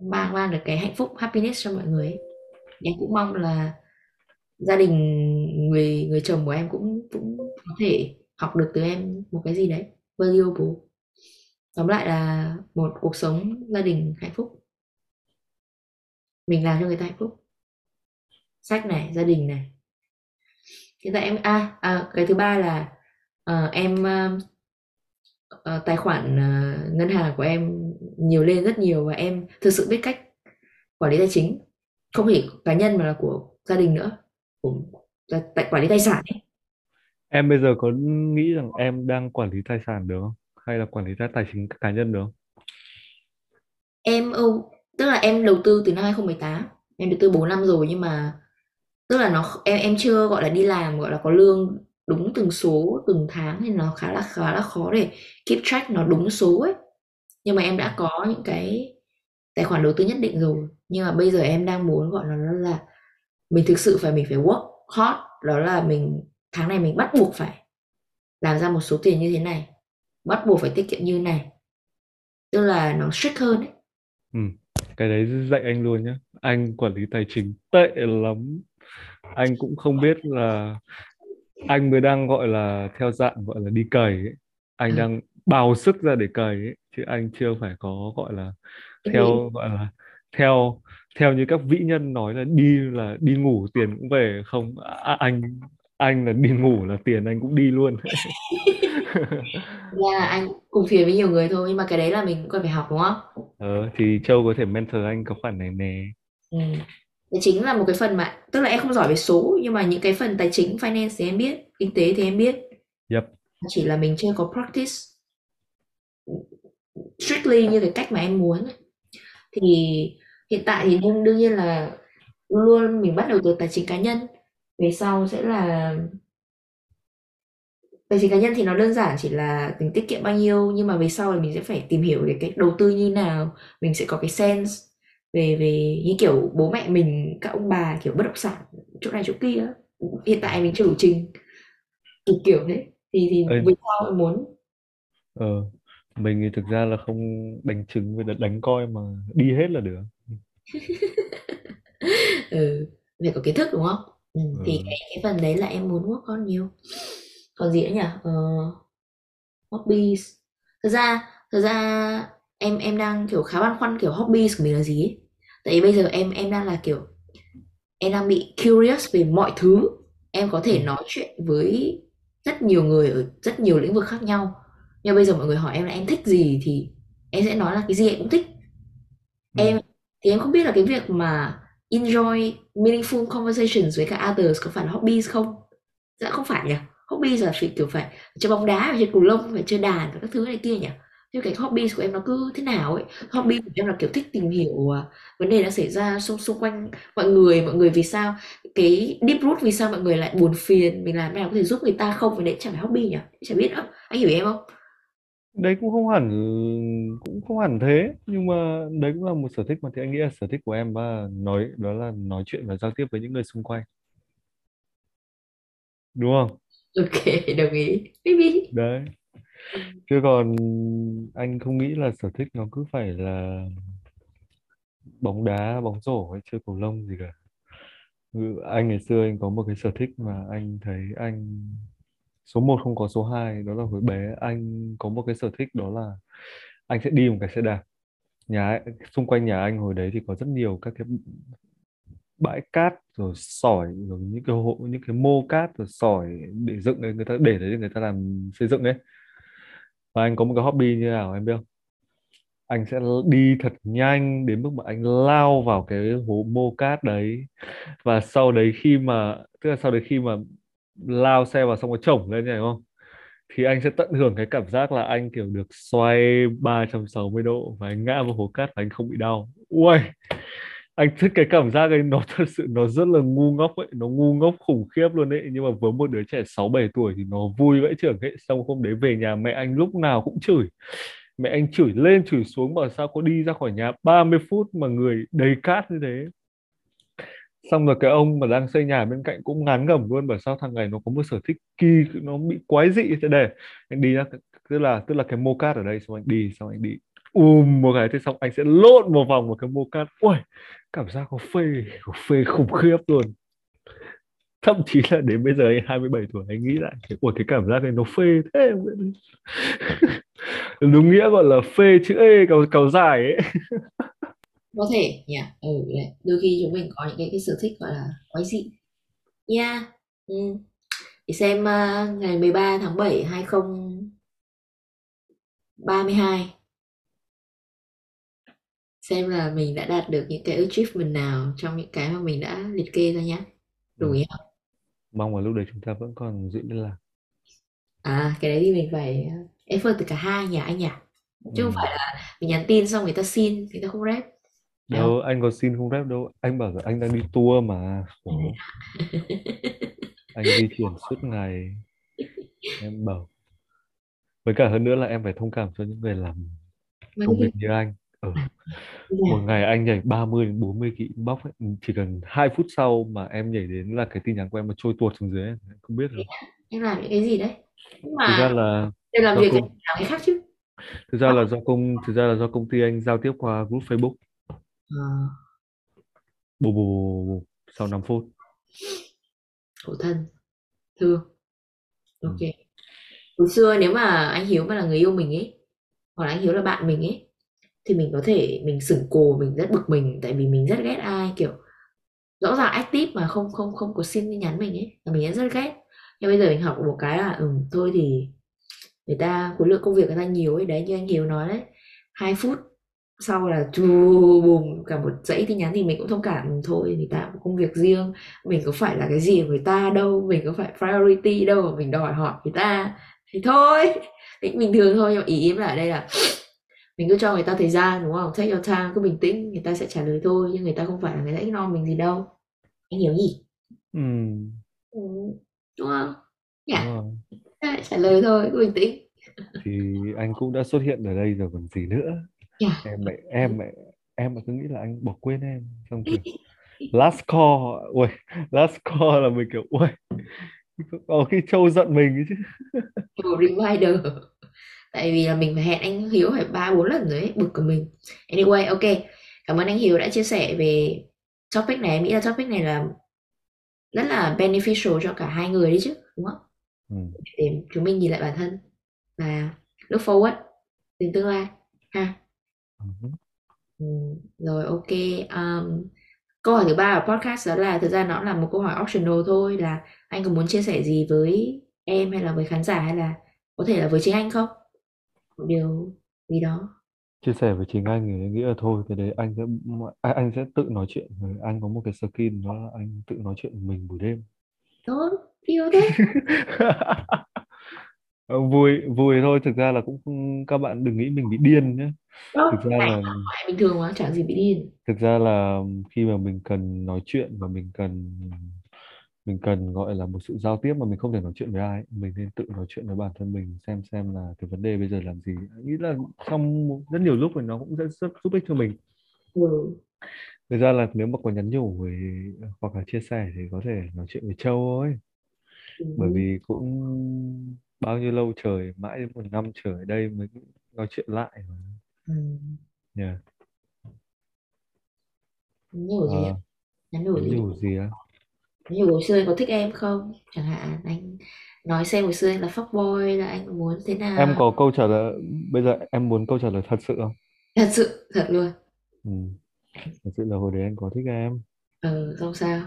mang mang được cái hạnh phúc, happiness cho mọi người ấy. em cũng mong là gia đình người người chồng của em cũng cũng có thể học được từ em một cái gì đấy valuable tóm lại là một cuộc sống gia đình hạnh phúc mình làm cho người ta hạnh phúc. Sách này gia đình này. Hiện tại em à, à cái thứ ba là uh, em uh, tài khoản uh, ngân hàng của em nhiều lên rất nhiều và em thực sự biết cách quản lý tài chính. Không chỉ cá nhân mà là của gia đình nữa của tại quản lý tài sản ấy. em bây giờ có nghĩ rằng em đang quản lý tài sản được không? Hay là quản lý tài chính cá nhân được không? Em tức là em đầu tư từ năm 2018 em đầu tư 4 năm rồi nhưng mà, tức là nó em em chưa, gọi là, đi làm, gọi là, có lương đúng từng số, từng tháng thì nó khá là khá là khó để keep track nó đúng số ấy. Nhưng mà em đã có những cái tài khoản đầu tư nhất định rồi, nhưng mà bây giờ em đang muốn gọi là nó là mình thực sự phải, mình phải work hard, đó là mình, tháng này mình bắt buộc phải làm ra một số tiền như thế này, bắt buộc phải tiết kiệm như này. Tức là nó strict hơn ấy. Ừ cái đấy dạy anh luôn nhé anh quản lý tài chính tệ lắm anh cũng không biết là anh mới đang gọi là theo dạng gọi là đi cày ấy. anh ừ. đang bào sức ra để cày ấy chứ anh chưa phải có gọi là theo gọi là theo theo như các vĩ nhân nói là đi là đi ngủ tiền cũng về không à, anh anh là đi ngủ là tiền anh cũng đi luôn ra là anh cùng thuyền với nhiều người thôi nhưng mà cái đấy là mình cũng cần phải học đúng không? ờ, thì Châu có thể mentor anh có khoản này nè Ừ. Đấy chính là một cái phần mà tức là em không giỏi về số nhưng mà những cái phần tài chính finance thì em biết, kinh tế thì em biết. yep Chỉ là mình chưa có practice strictly như cái cách mà em muốn. Thì hiện tại thì đương, đương nhiên là luôn mình bắt đầu từ tài chính cá nhân. Về sau sẽ là tài chính cá nhân thì nó đơn giản chỉ là mình tiết kiệm bao nhiêu nhưng mà về sau là mình sẽ phải tìm hiểu về cái đầu tư như nào mình sẽ có cái sense về về như kiểu bố mẹ mình các ông bà kiểu bất động sản chỗ này chỗ kia hiện tại mình chưa đủ trình. Kiểu kiểu thế. Thì thì Ê, về sau em muốn. Ờ, mình thì thực ra là không đánh trứng với đánh coi mà đi hết là được. Ừ, phải có kiến thức đúng không ừ, thì ờ, cái cái phần đấy là em muốn work on nhiều. Còn gì nữa nhỉ? Ờ, hobbies. Thật ra thật ra em em đang kiểu khá băn khoăn kiểu hobbies của mình là gì ấy. tại vì bây giờ em em đang là kiểu em đang bị curious về mọi thứ. Em có ừ, thể nói chuyện với rất nhiều người ở rất nhiều lĩnh vực khác nhau. Nhưng bây giờ mọi người hỏi em là em thích gì thì em sẽ nói là cái gì em cũng thích. Ừ. em thì em không biết là cái việc mà enjoy meaningful conversations với các others, có phải là hobbies không? Dạ không phải nhỉ. Hobbies là phải kiểu phải chơi bóng đá chơi cầu lông, phải chơi đàn và các thứ này kia nhỉ. Nhưng cái hobbies của em nó cứ thế nào ấy? Hobby của em là kiểu thích tìm hiểu à, vấn đề đã xảy ra xung xung quanh mọi người mọi người vì sao? Cái deep root vì sao mọi người lại buồn phiền, mình làm nào có thể giúp người ta không? Và đấy chẳng phải hobby nhỉ? Chả biết nữa anh hiểu em không? Đấy cũng không hẳn cũng không hẳn thế. Nhưng mà đấy cũng là một sở thích mà. Thì anh nghĩ là sở thích của em và nói đó là nói chuyện và giao tiếp với những người xung quanh. Đúng không? Ok đồng ý. Maybe đấy. Chứ còn anh không nghĩ là sở thích nó cứ phải là bóng đá bóng rổ hay chơi cầu lông gì cả. Anh ngày xưa anh có một cái sở thích mà anh thấy anh số một không có số 2 đó là hồi bé. Anh có một cái sở thích đó là anh sẽ đi một cái xe đạp. Nhà xung quanh nhà anh hồi đấy thì có rất nhiều các cái bãi cát rồi sỏi, rồi những cái hộ, những cái mô cát rồi sỏi để dựng đấy, người ta, để đấy người ta làm xây dựng đấy và anh có một cái hobby như nào em biết không? Anh sẽ đi thật nhanh đến mức mà anh lao vào cái hố mô cát đấy. Và sau đấy khi mà, tức là sau đấy khi mà lao xe vào xong rồi chổng lên này không? Thì anh sẽ tận hưởng cái cảm giác là anh kiểu được xoay 360 độ và anh ngã vào hố cát và anh không bị đau. Ui anh thích cái cảm giác ấy, nó thật sự, nó rất là ngu ngốc ấy, nó ngu ngốc khủng khiếp luôn ấy. Nhưng mà với một đứa trẻ 6 7 tuổi thì nó vui vãi trưởng ấy. Xong hôm đấy về nhà mẹ anh lúc nào cũng chửi. Mẹ anh chửi lên chửi xuống bảo sao có đi ra khỏi nhà 30 phút mà người đầy cát như thế xong rồi cái ông mà đang xây nhà bên cạnh cũng ngán ngẩm luôn bởi sao thằng này nó có một sở thích kỳ, nó bị quái dị thế. Để anh đi ra tức là tức là cái mô cát ở đây, xong anh đi, xong anh đi. Um một cái thế xong anh sẽ lộn một vòng một cái mô cát. Ui cảm giác có phê có phê khủng khiếp luôn. Thậm chí là đến bây giờ anh 27 tuổi, anh nghĩ lại ui cái cảm giác này nó phê thế đúng nghĩa gọi là phê chữ ê cầu cầu dài ấy. có thể nhỉ? Ừ đấy. Đôi khi chúng mình có những cái cái sở thích gọi là quái dị. Nha. Ừ. để xem uh, ngày 13 tháng 7 2032 xem là mình đã đạt được những cái achievement nào trong những cái mà mình đã liệt kê ra nhá. Ừ. đủ nhá. Mong là lúc đấy chúng ta vẫn còn giữ liên lạc. À cái đấy thì mình phải uh, effort từ cả hai nhà anh nhỉ? Chứ không ừ. phải là mình nhắn tin xong người ta xin người ta không rep. không đâu anh có xin không rep đâu. Anh bảo là anh đang đi tour mà anh di chuyển suốt ngày. Em bảo. Với cả hơn nữa là em phải thông cảm cho những người làm công việc như anh. Ừ. một yeah. ngày anh nhảy 30 đến 40 kỹ bóc ấy. chỉ cần 2 phút sau mà em nhảy đến là cái tin nhắn của em nó trôi tuột xuống dưới ấy. không biết rồi em làm những cái gì đấy? Nhưng thực ra mà là em làm việc công làm cái khác chứ. Thực ra là do công thực ra là do công ty anh giao tiếp qua group Facebook Ờ, bù bù, bù, bù, sau 5 phút. Khổ thân thương. Ừ. ok. Hồi xưa nếu mà anh Hiếu mà là người yêu mình ấy hoặc là anh Hiếu là bạn mình ấy thì mình có thể mình sửng cồ mình rất bực mình tại vì mình rất ghét ai kiểu rõ ràng active mà không không không có xin tin nhắn mình ấy là mình rất ghét. Nhưng bây giờ mình học một cái là ừ thôi thì người ta khối lượng công việc người ta nhiều ấy đấy như anh Hiếu nói đấy hai phút sau là chù bùm cả một dãy tin nhắn thì mình cũng thông cảm thôi người ta có công việc riêng. Mình có phải là cái gì của người ta đâu mình có phải priority đâu mà mình đòi hỏi người ta. Thì thôi thì bình thường thôi nhưng mà ý em là ở đây là mình cứ cho người ta thời gian đúng không? Take your time cứ bình tĩnh người ta sẽ trả lời thôi nhưng người ta không phải là người ta ignore mình gì đâu. Anh hiểu gì ừ, ừ. đúng không? Đúng nhỉ rồi. à, trả lời thôi cứ bình tĩnh. Thì anh cũng đã xuất hiện ở đây rồi còn gì nữa nhỉ em mẹ em mẹ em mà cứ nghĩ là anh bỏ quên em xong kiểu last call ui last call là mình kiểu ui có khi Châu giận mình chứ. Reminder. Tại vì là mình hẹn anh Hiếu phải ba bốn lần rồi ấy bực của mình. Anyway ok. Cảm ơn anh Hiếu đã chia sẻ về topic này. Em nghĩ là topic này là rất là beneficial cho cả hai người đấy chứ đúng không? Ừ. để chúng mình nhìn lại bản thân và look forward đến tương lai. Ha Ừ. rồi ok um, câu hỏi thứ ba ở podcast đó là thực ra nó là một câu hỏi optional thôi là anh có muốn chia sẻ gì với em hay là với khán giả hay là có thể là với chính anh không? Một điều gì đó. Chia sẻ với chính anh thì anh nghĩ là thôi cái đấy anh sẽ à, anh sẽ tự nói chuyện với anh có một cái skin đó là anh tự nói chuyện mình buổi đêm. Tốt yêu thế Ờ, vui vui thôi. Thực ra là cũng không- các bạn đừng nghĩ mình bị điên nhé thực ra này là bình thường mà chẳng gì bị điên. thực ra là khi mà mình cần nói chuyện và mình cần mình cần gọi là một sự giao tiếp mà mình không thể nói chuyện với ai mình nên tự nói chuyện với bản thân mình xem xem là cái vấn đề bây giờ làm gì. Nghĩ là trong một- rất nhiều lúc thì nó cũng rất giúp ích cho mình. Ừ. thực ra là nếu mà có nhắn nhủ thì hoặc là chia sẻ thì có thể nói chuyện với Châu thôi. Bởi Ừ. vì cũng bao nhiêu lâu trời mãi đến một năm trời đây mới nói chuyện lại mà. Ừ. Yeah. nhủ gì Ờ, nhắn nhủ gì? Nhủ gì á? Hồi xưa anh có thích em không? Chẳng hạn anh nói xem hồi xưa anh là fuckboy là anh muốn thế em nào có câu trả lời bây giờ em muốn câu trả lời thật sự không? Thật sự thật luôn. Ừ. thật sự là hồi đấy anh có thích em. Ừ không sao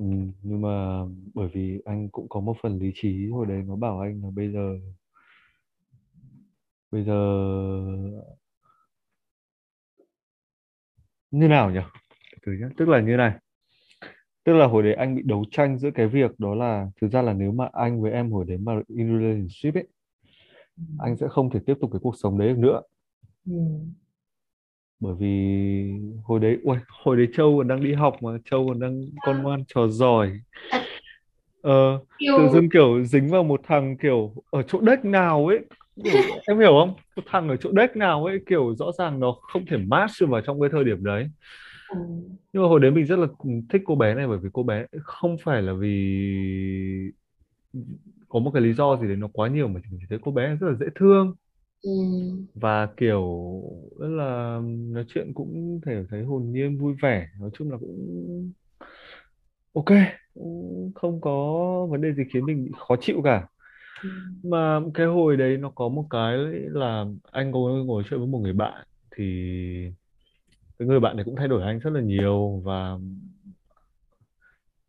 ừ. nhưng mà bởi vì anh cũng có một phần lý trí hồi đấy nó bảo anh là bây giờ bây giờ như nào nhỉ từ nhá tức là như này tức là hồi đấy anh bị đấu tranh giữa cái việc đó là thực ra là nếu mà anh với em hồi đấy mà in relationship ấy ừ. anh sẽ không thể tiếp tục cái cuộc sống đấy được nữa Ừ. bởi vì hồi đấy ui, hồi đấy Châu còn đang đi học mà Châu còn đang con ngoan trò giỏi. Ờ, tự dưng kiểu dính vào một thằng kiểu ở chỗ đếch nào ấy. Kiểu, em hiểu không? Một thằng ở chỗ đếch nào ấy kiểu rõ ràng nó không thể match vào trong cái thời điểm đấy. Ừ. nhưng mà hồi đấy mình rất là thích cô bé này bởi vì cô bé không phải là vì có một cái lý do gì đấy nó quá nhiều mà mình chỉ thấy cô bé rất là dễ thương Ừ. và kiểu rất là nói chuyện cũng thể thấy hồn nhiên vui vẻ nói chung là cũng ok cũng không có vấn đề gì khiến mình bị khó chịu cả Ừ. mà cái hồi đấy nó có một cái là anh có ngồi chuyện với một người bạn thì cái người bạn này cũng thay đổi anh rất là nhiều và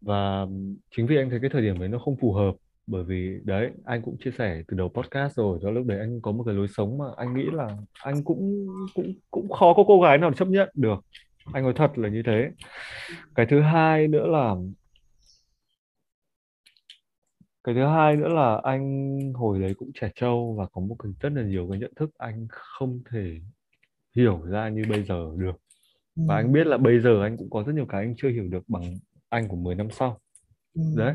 và chính vì anh thấy cái thời điểm đấy nó không phù hợp bởi vì đấy anh cũng chia sẻ từ đầu podcast rồi do lúc đấy anh có một cái lối sống mà anh nghĩ là anh cũng cũng cũng khó có cô gái nào chấp nhận được. Anh nói thật là như thế. Cái thứ hai nữa là cái thứ hai nữa là anh hồi đấy cũng trẻ trâu và có một cái rất là nhiều cái nhận thức anh không thể hiểu ra như bây giờ được. Ừ. và anh biết là bây giờ anh cũng có rất nhiều cái anh chưa hiểu được bằng anh của 10 năm sau. Ừ. đấy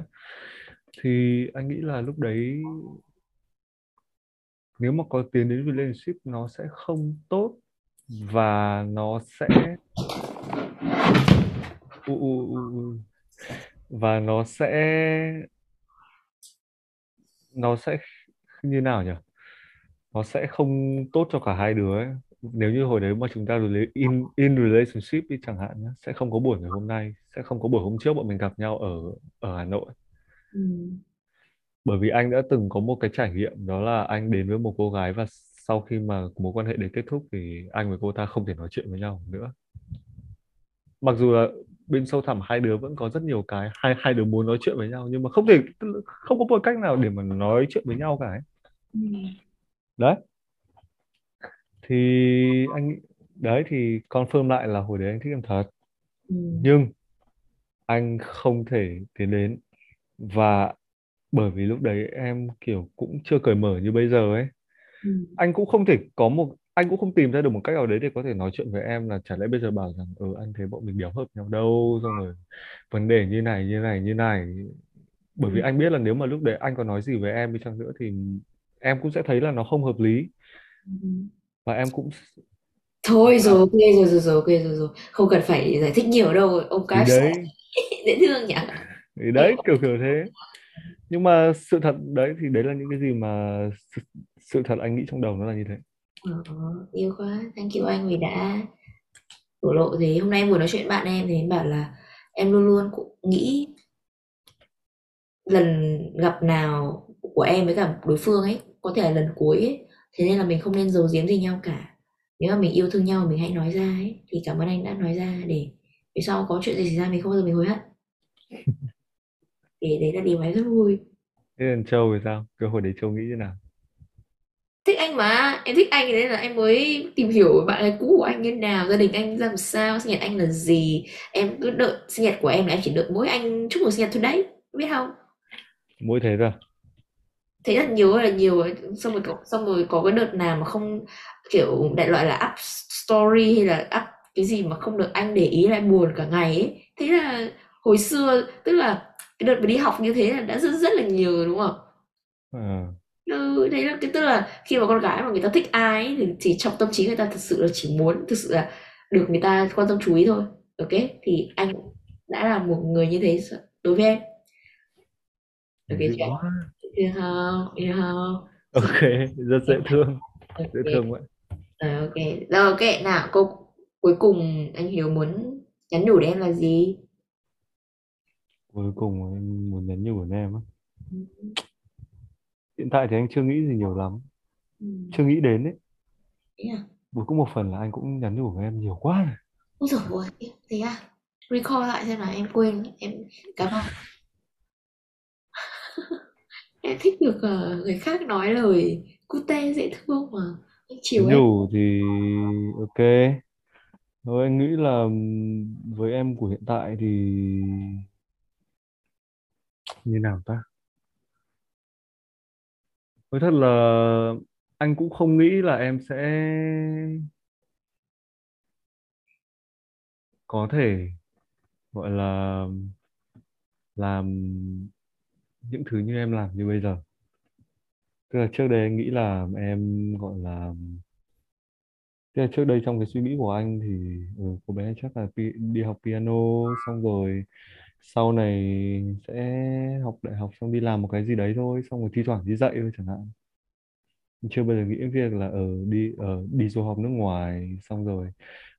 thì anh nghĩ là lúc đấy nếu mà có tiến đến relationship nó sẽ không tốt và nó sẽ u, u, u, và nó sẽ nó sẽ như nào nhỉ? Nó sẽ không tốt cho cả hai đứa ấy. nếu như hồi đấy mà chúng ta in in relationship đi chẳng hạn nhé sẽ không có buổi ngày hôm nay sẽ không có buổi hôm trước bọn mình gặp nhau ở ở Hà Nội. Ừ. bởi vì anh đã từng có một cái trải nghiệm đó là anh đến với một cô gái và sau khi mà mối quan hệ đấy kết thúc thì anh và cô ta không thể nói chuyện với nhau nữa mặc dù là bên sâu thẳm hai đứa vẫn có rất nhiều cái hai hai đứa muốn nói chuyện với nhau nhưng mà không thể không có một cách nào để mà nói chuyện với nhau cả ấy. ừ. đấy thì anh đấy thì confirm lại là hồi đấy anh thích em thật Ừ. nhưng anh không thể tiến đến và bởi vì lúc đấy em kiểu cũng chưa cởi mở như bây giờ ấy. Ừ. anh cũng không thể có một anh cũng không tìm ra được một cách nào đấy để có thể nói chuyện với em là chả lẽ bây giờ bảo rằng ừ anh thấy bọn mình đéo hợp nhau đâu xong rồi vấn đề như này như này như này. Bởi vì Ừ. anh biết là nếu mà lúc đấy anh có nói gì với em đi chăng nữa thì em cũng sẽ thấy là nó không hợp lý. Ừ. và em cũng thôi rồi ok rồi rồi rồi ok rồi rồi không cần phải giải thích nhiều đâu ông đấy. dễ thương nhỉ thì đấy kiểu kiểu thế. Nhưng mà sự thật đấy thì đấy là những cái gì mà sự, sự thật anh nghĩ trong đầu nó là như thế. Ờ, yêu quá. Thank you anh vì đã thổ lộ thế. Hôm nay em vừa nói chuyện với bạn em thì em bảo là em luôn luôn cũng nghĩ lần gặp nào của em với cả đối phương ấy có thể là lần cuối ấy thế nên là mình không nên giấu giếm gì nhau cả. Nếu mà mình yêu thương nhau mình hãy nói ra ấy thì cảm ơn anh đã nói ra để về sau có chuyện gì xảy ra mình không bao giờ mình hối hận thì đấy là điều mà em rất vui. Thế còn Châu thì sao? Cái hồi đấy Châu nghĩ thế nào? Thích anh mà. Em thích anh đấy là em mới tìm hiểu bạn gái cũ của anh như nào gia đình anh ra làm sao sinh nhật anh là gì. Em cứ đợi sinh nhật của em là em chỉ đợi mỗi anh chúc mừng sinh nhật thôi đấy. Biết không? Mỗi thế ra thấy rất nhiều là nhiều ấy. xong rồi có, xong rồi có cái đợt nào mà không kiểu đại loại là up story hay là up cái gì mà không được anh để ý lại buồn cả ngày ấy. Thế là hồi xưa tức là cái đợt mà đi học như thế là đã rất rất là nhiều rồi đúng không? Ờ, ừ, đấy là cái tức là khi mà con gái mà người ta thích ai ấy, thì, thì trong tâm trí người ta thực sự là chỉ muốn thực sự là được người ta quan tâm chú ý thôi ok? Thì anh đã là một người như thế đối với em. Ok quá. Yêu không yêu không ok rất dễ thương. dễ thương vậy. Ok. Rồi ok, nào câu cuối cùng anh Hiếu muốn nhắn nhủ đến em là gì? Cuối cùng anh muốn nhắn nhủ đến em á hiện tại thì anh chưa nghĩ gì nhiều lắm Ừ. chưa nghĩ đến đấy Thế à? Cũng một phần là anh cũng nhắn nhủ với em nhiều quá rồi Ôi dồi ôi, thế à? Recall lại xem nào, em quên, em cảm ơn. Em thích được ờ, người khác nói lời cute dễ thương mà. Anh chiều nhắn em. thì ok thôi anh nghĩ là với em của hiện tại thì như nào ta? Nói thật là anh cũng không nghĩ là em sẽ có thể gọi là làm những thứ như em làm như bây giờ. Tức là trước đây anh nghĩ là em gọi là tức là trước đây trong cái suy nghĩ của anh thì ừ, cô bé chắc là đi học piano xong rồi sau này sẽ học đại học xong đi làm một cái gì đấy thôi, xong rồi thi thoảng đi dạy thôi chẳng hạn. Chưa bao giờ nghĩ đến việc là ở đi ở đi du học nước ngoài, xong rồi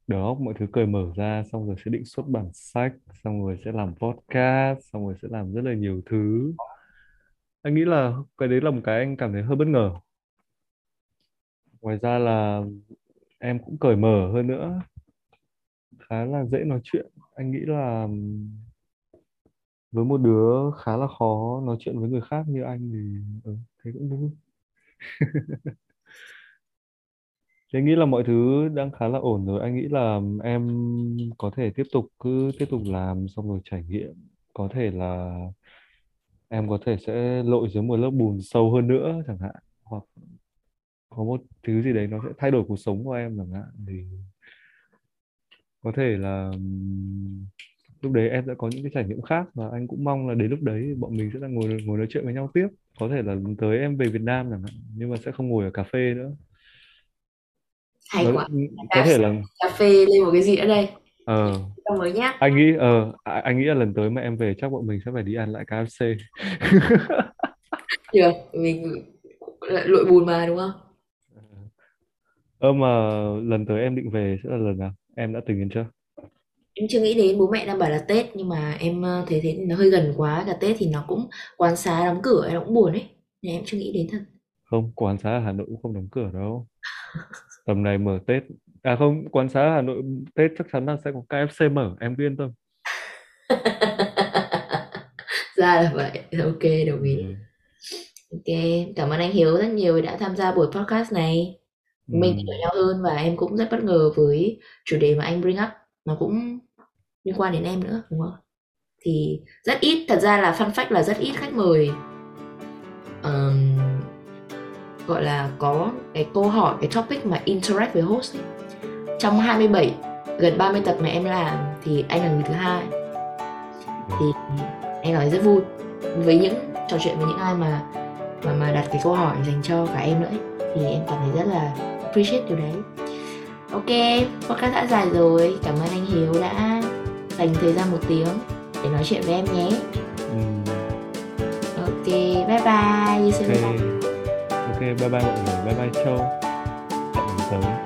đầu óc mọi thứ cởi mở ra, xong rồi sẽ định xuất bản sách, xong rồi sẽ làm podcast, xong rồi sẽ làm rất là nhiều thứ. Anh nghĩ là cái đấy là một cái anh cảm thấy hơi bất ngờ. Ngoài ra là em cũng cởi mở hơn nữa. Khá là dễ nói chuyện. Anh nghĩ là với một đứa khá là khó nói chuyện với người khác như anh thì ừ, thế cũng vui Thế nghĩ là mọi thứ đang khá là ổn rồi. Anh nghĩ là em có thể tiếp tục cứ tiếp tục làm xong rồi trải nghiệm. Có thể là em có thể sẽ lội dưới một lớp bùn sâu hơn nữa chẳng hạn. Hoặc có một thứ gì đấy nó sẽ thay đổi cuộc sống của em chẳng hạn. Thì có thể là lúc đấy em sẽ có những cái trải nghiệm khác và anh cũng mong là đến lúc đấy bọn mình sẽ là ngồi ngồi nói chuyện với nhau tiếp. Có thể là tới em về Việt Nam chẳng hạn nhưng mà sẽ không ngồi ở cà phê nữa. Hay Nó, quá. có thể là Cà phê lên một cái gì ở đây. ờ rồi nhá. anh nghĩ ờ à- anh nghĩ là lần tới mà em về chắc bọn mình sẽ phải đi ăn lại KFC Được, mình lại lội bùn mà đúng không? ơ mà lần tới em định về sẽ là lần nào em đã tính đến chưa Em chưa nghĩ đến bố mẹ đang bảo là Tết nhưng mà em ờ, thấy thế nó hơi gần quá. Cả Tết thì nó cũng quán xá đóng cửa nó cũng buồn ấy. Nên em chưa nghĩ đến thật. Không quán xá ở Hà Nội cũng không đóng cửa đâu. Tầm này mở Tết à không quán xá Hà Nội Tết chắc chắn là sẽ có KFC mở em cứ yên tâm ra là vậy. Ok đồng ý. Ừ. ok cảm ơn anh Hiếu rất nhiều đã tham gia buổi podcast này. Ừ. mình hiểu nhau hơn và em cũng rất bất ngờ với chủ đề mà anh bring up. Nó cũng liên quan đến em nữa đúng không? Thì rất ít thật ra là fun fact là rất ít khách mời um, gọi là có cái câu hỏi cái topic mà interact với host ấy. trong 27 gần 30 tập mà em làm thì anh là người thứ hai. Thì em cảm thấy rất vui với những trò chuyện với những ai mà mà mà đặt cái câu hỏi dành cho cả em nữa ấy, thì em cảm thấy rất là appreciate điều đấy. Ok podcast đã dài rồi. Cảm ơn anh Hiếu đã dành thời gian một tiếng để nói chuyện với em nhé. Ừ. ok bye bye ok. next time. ok bye bye mọi người. Bye bye Châu. Hẹn tới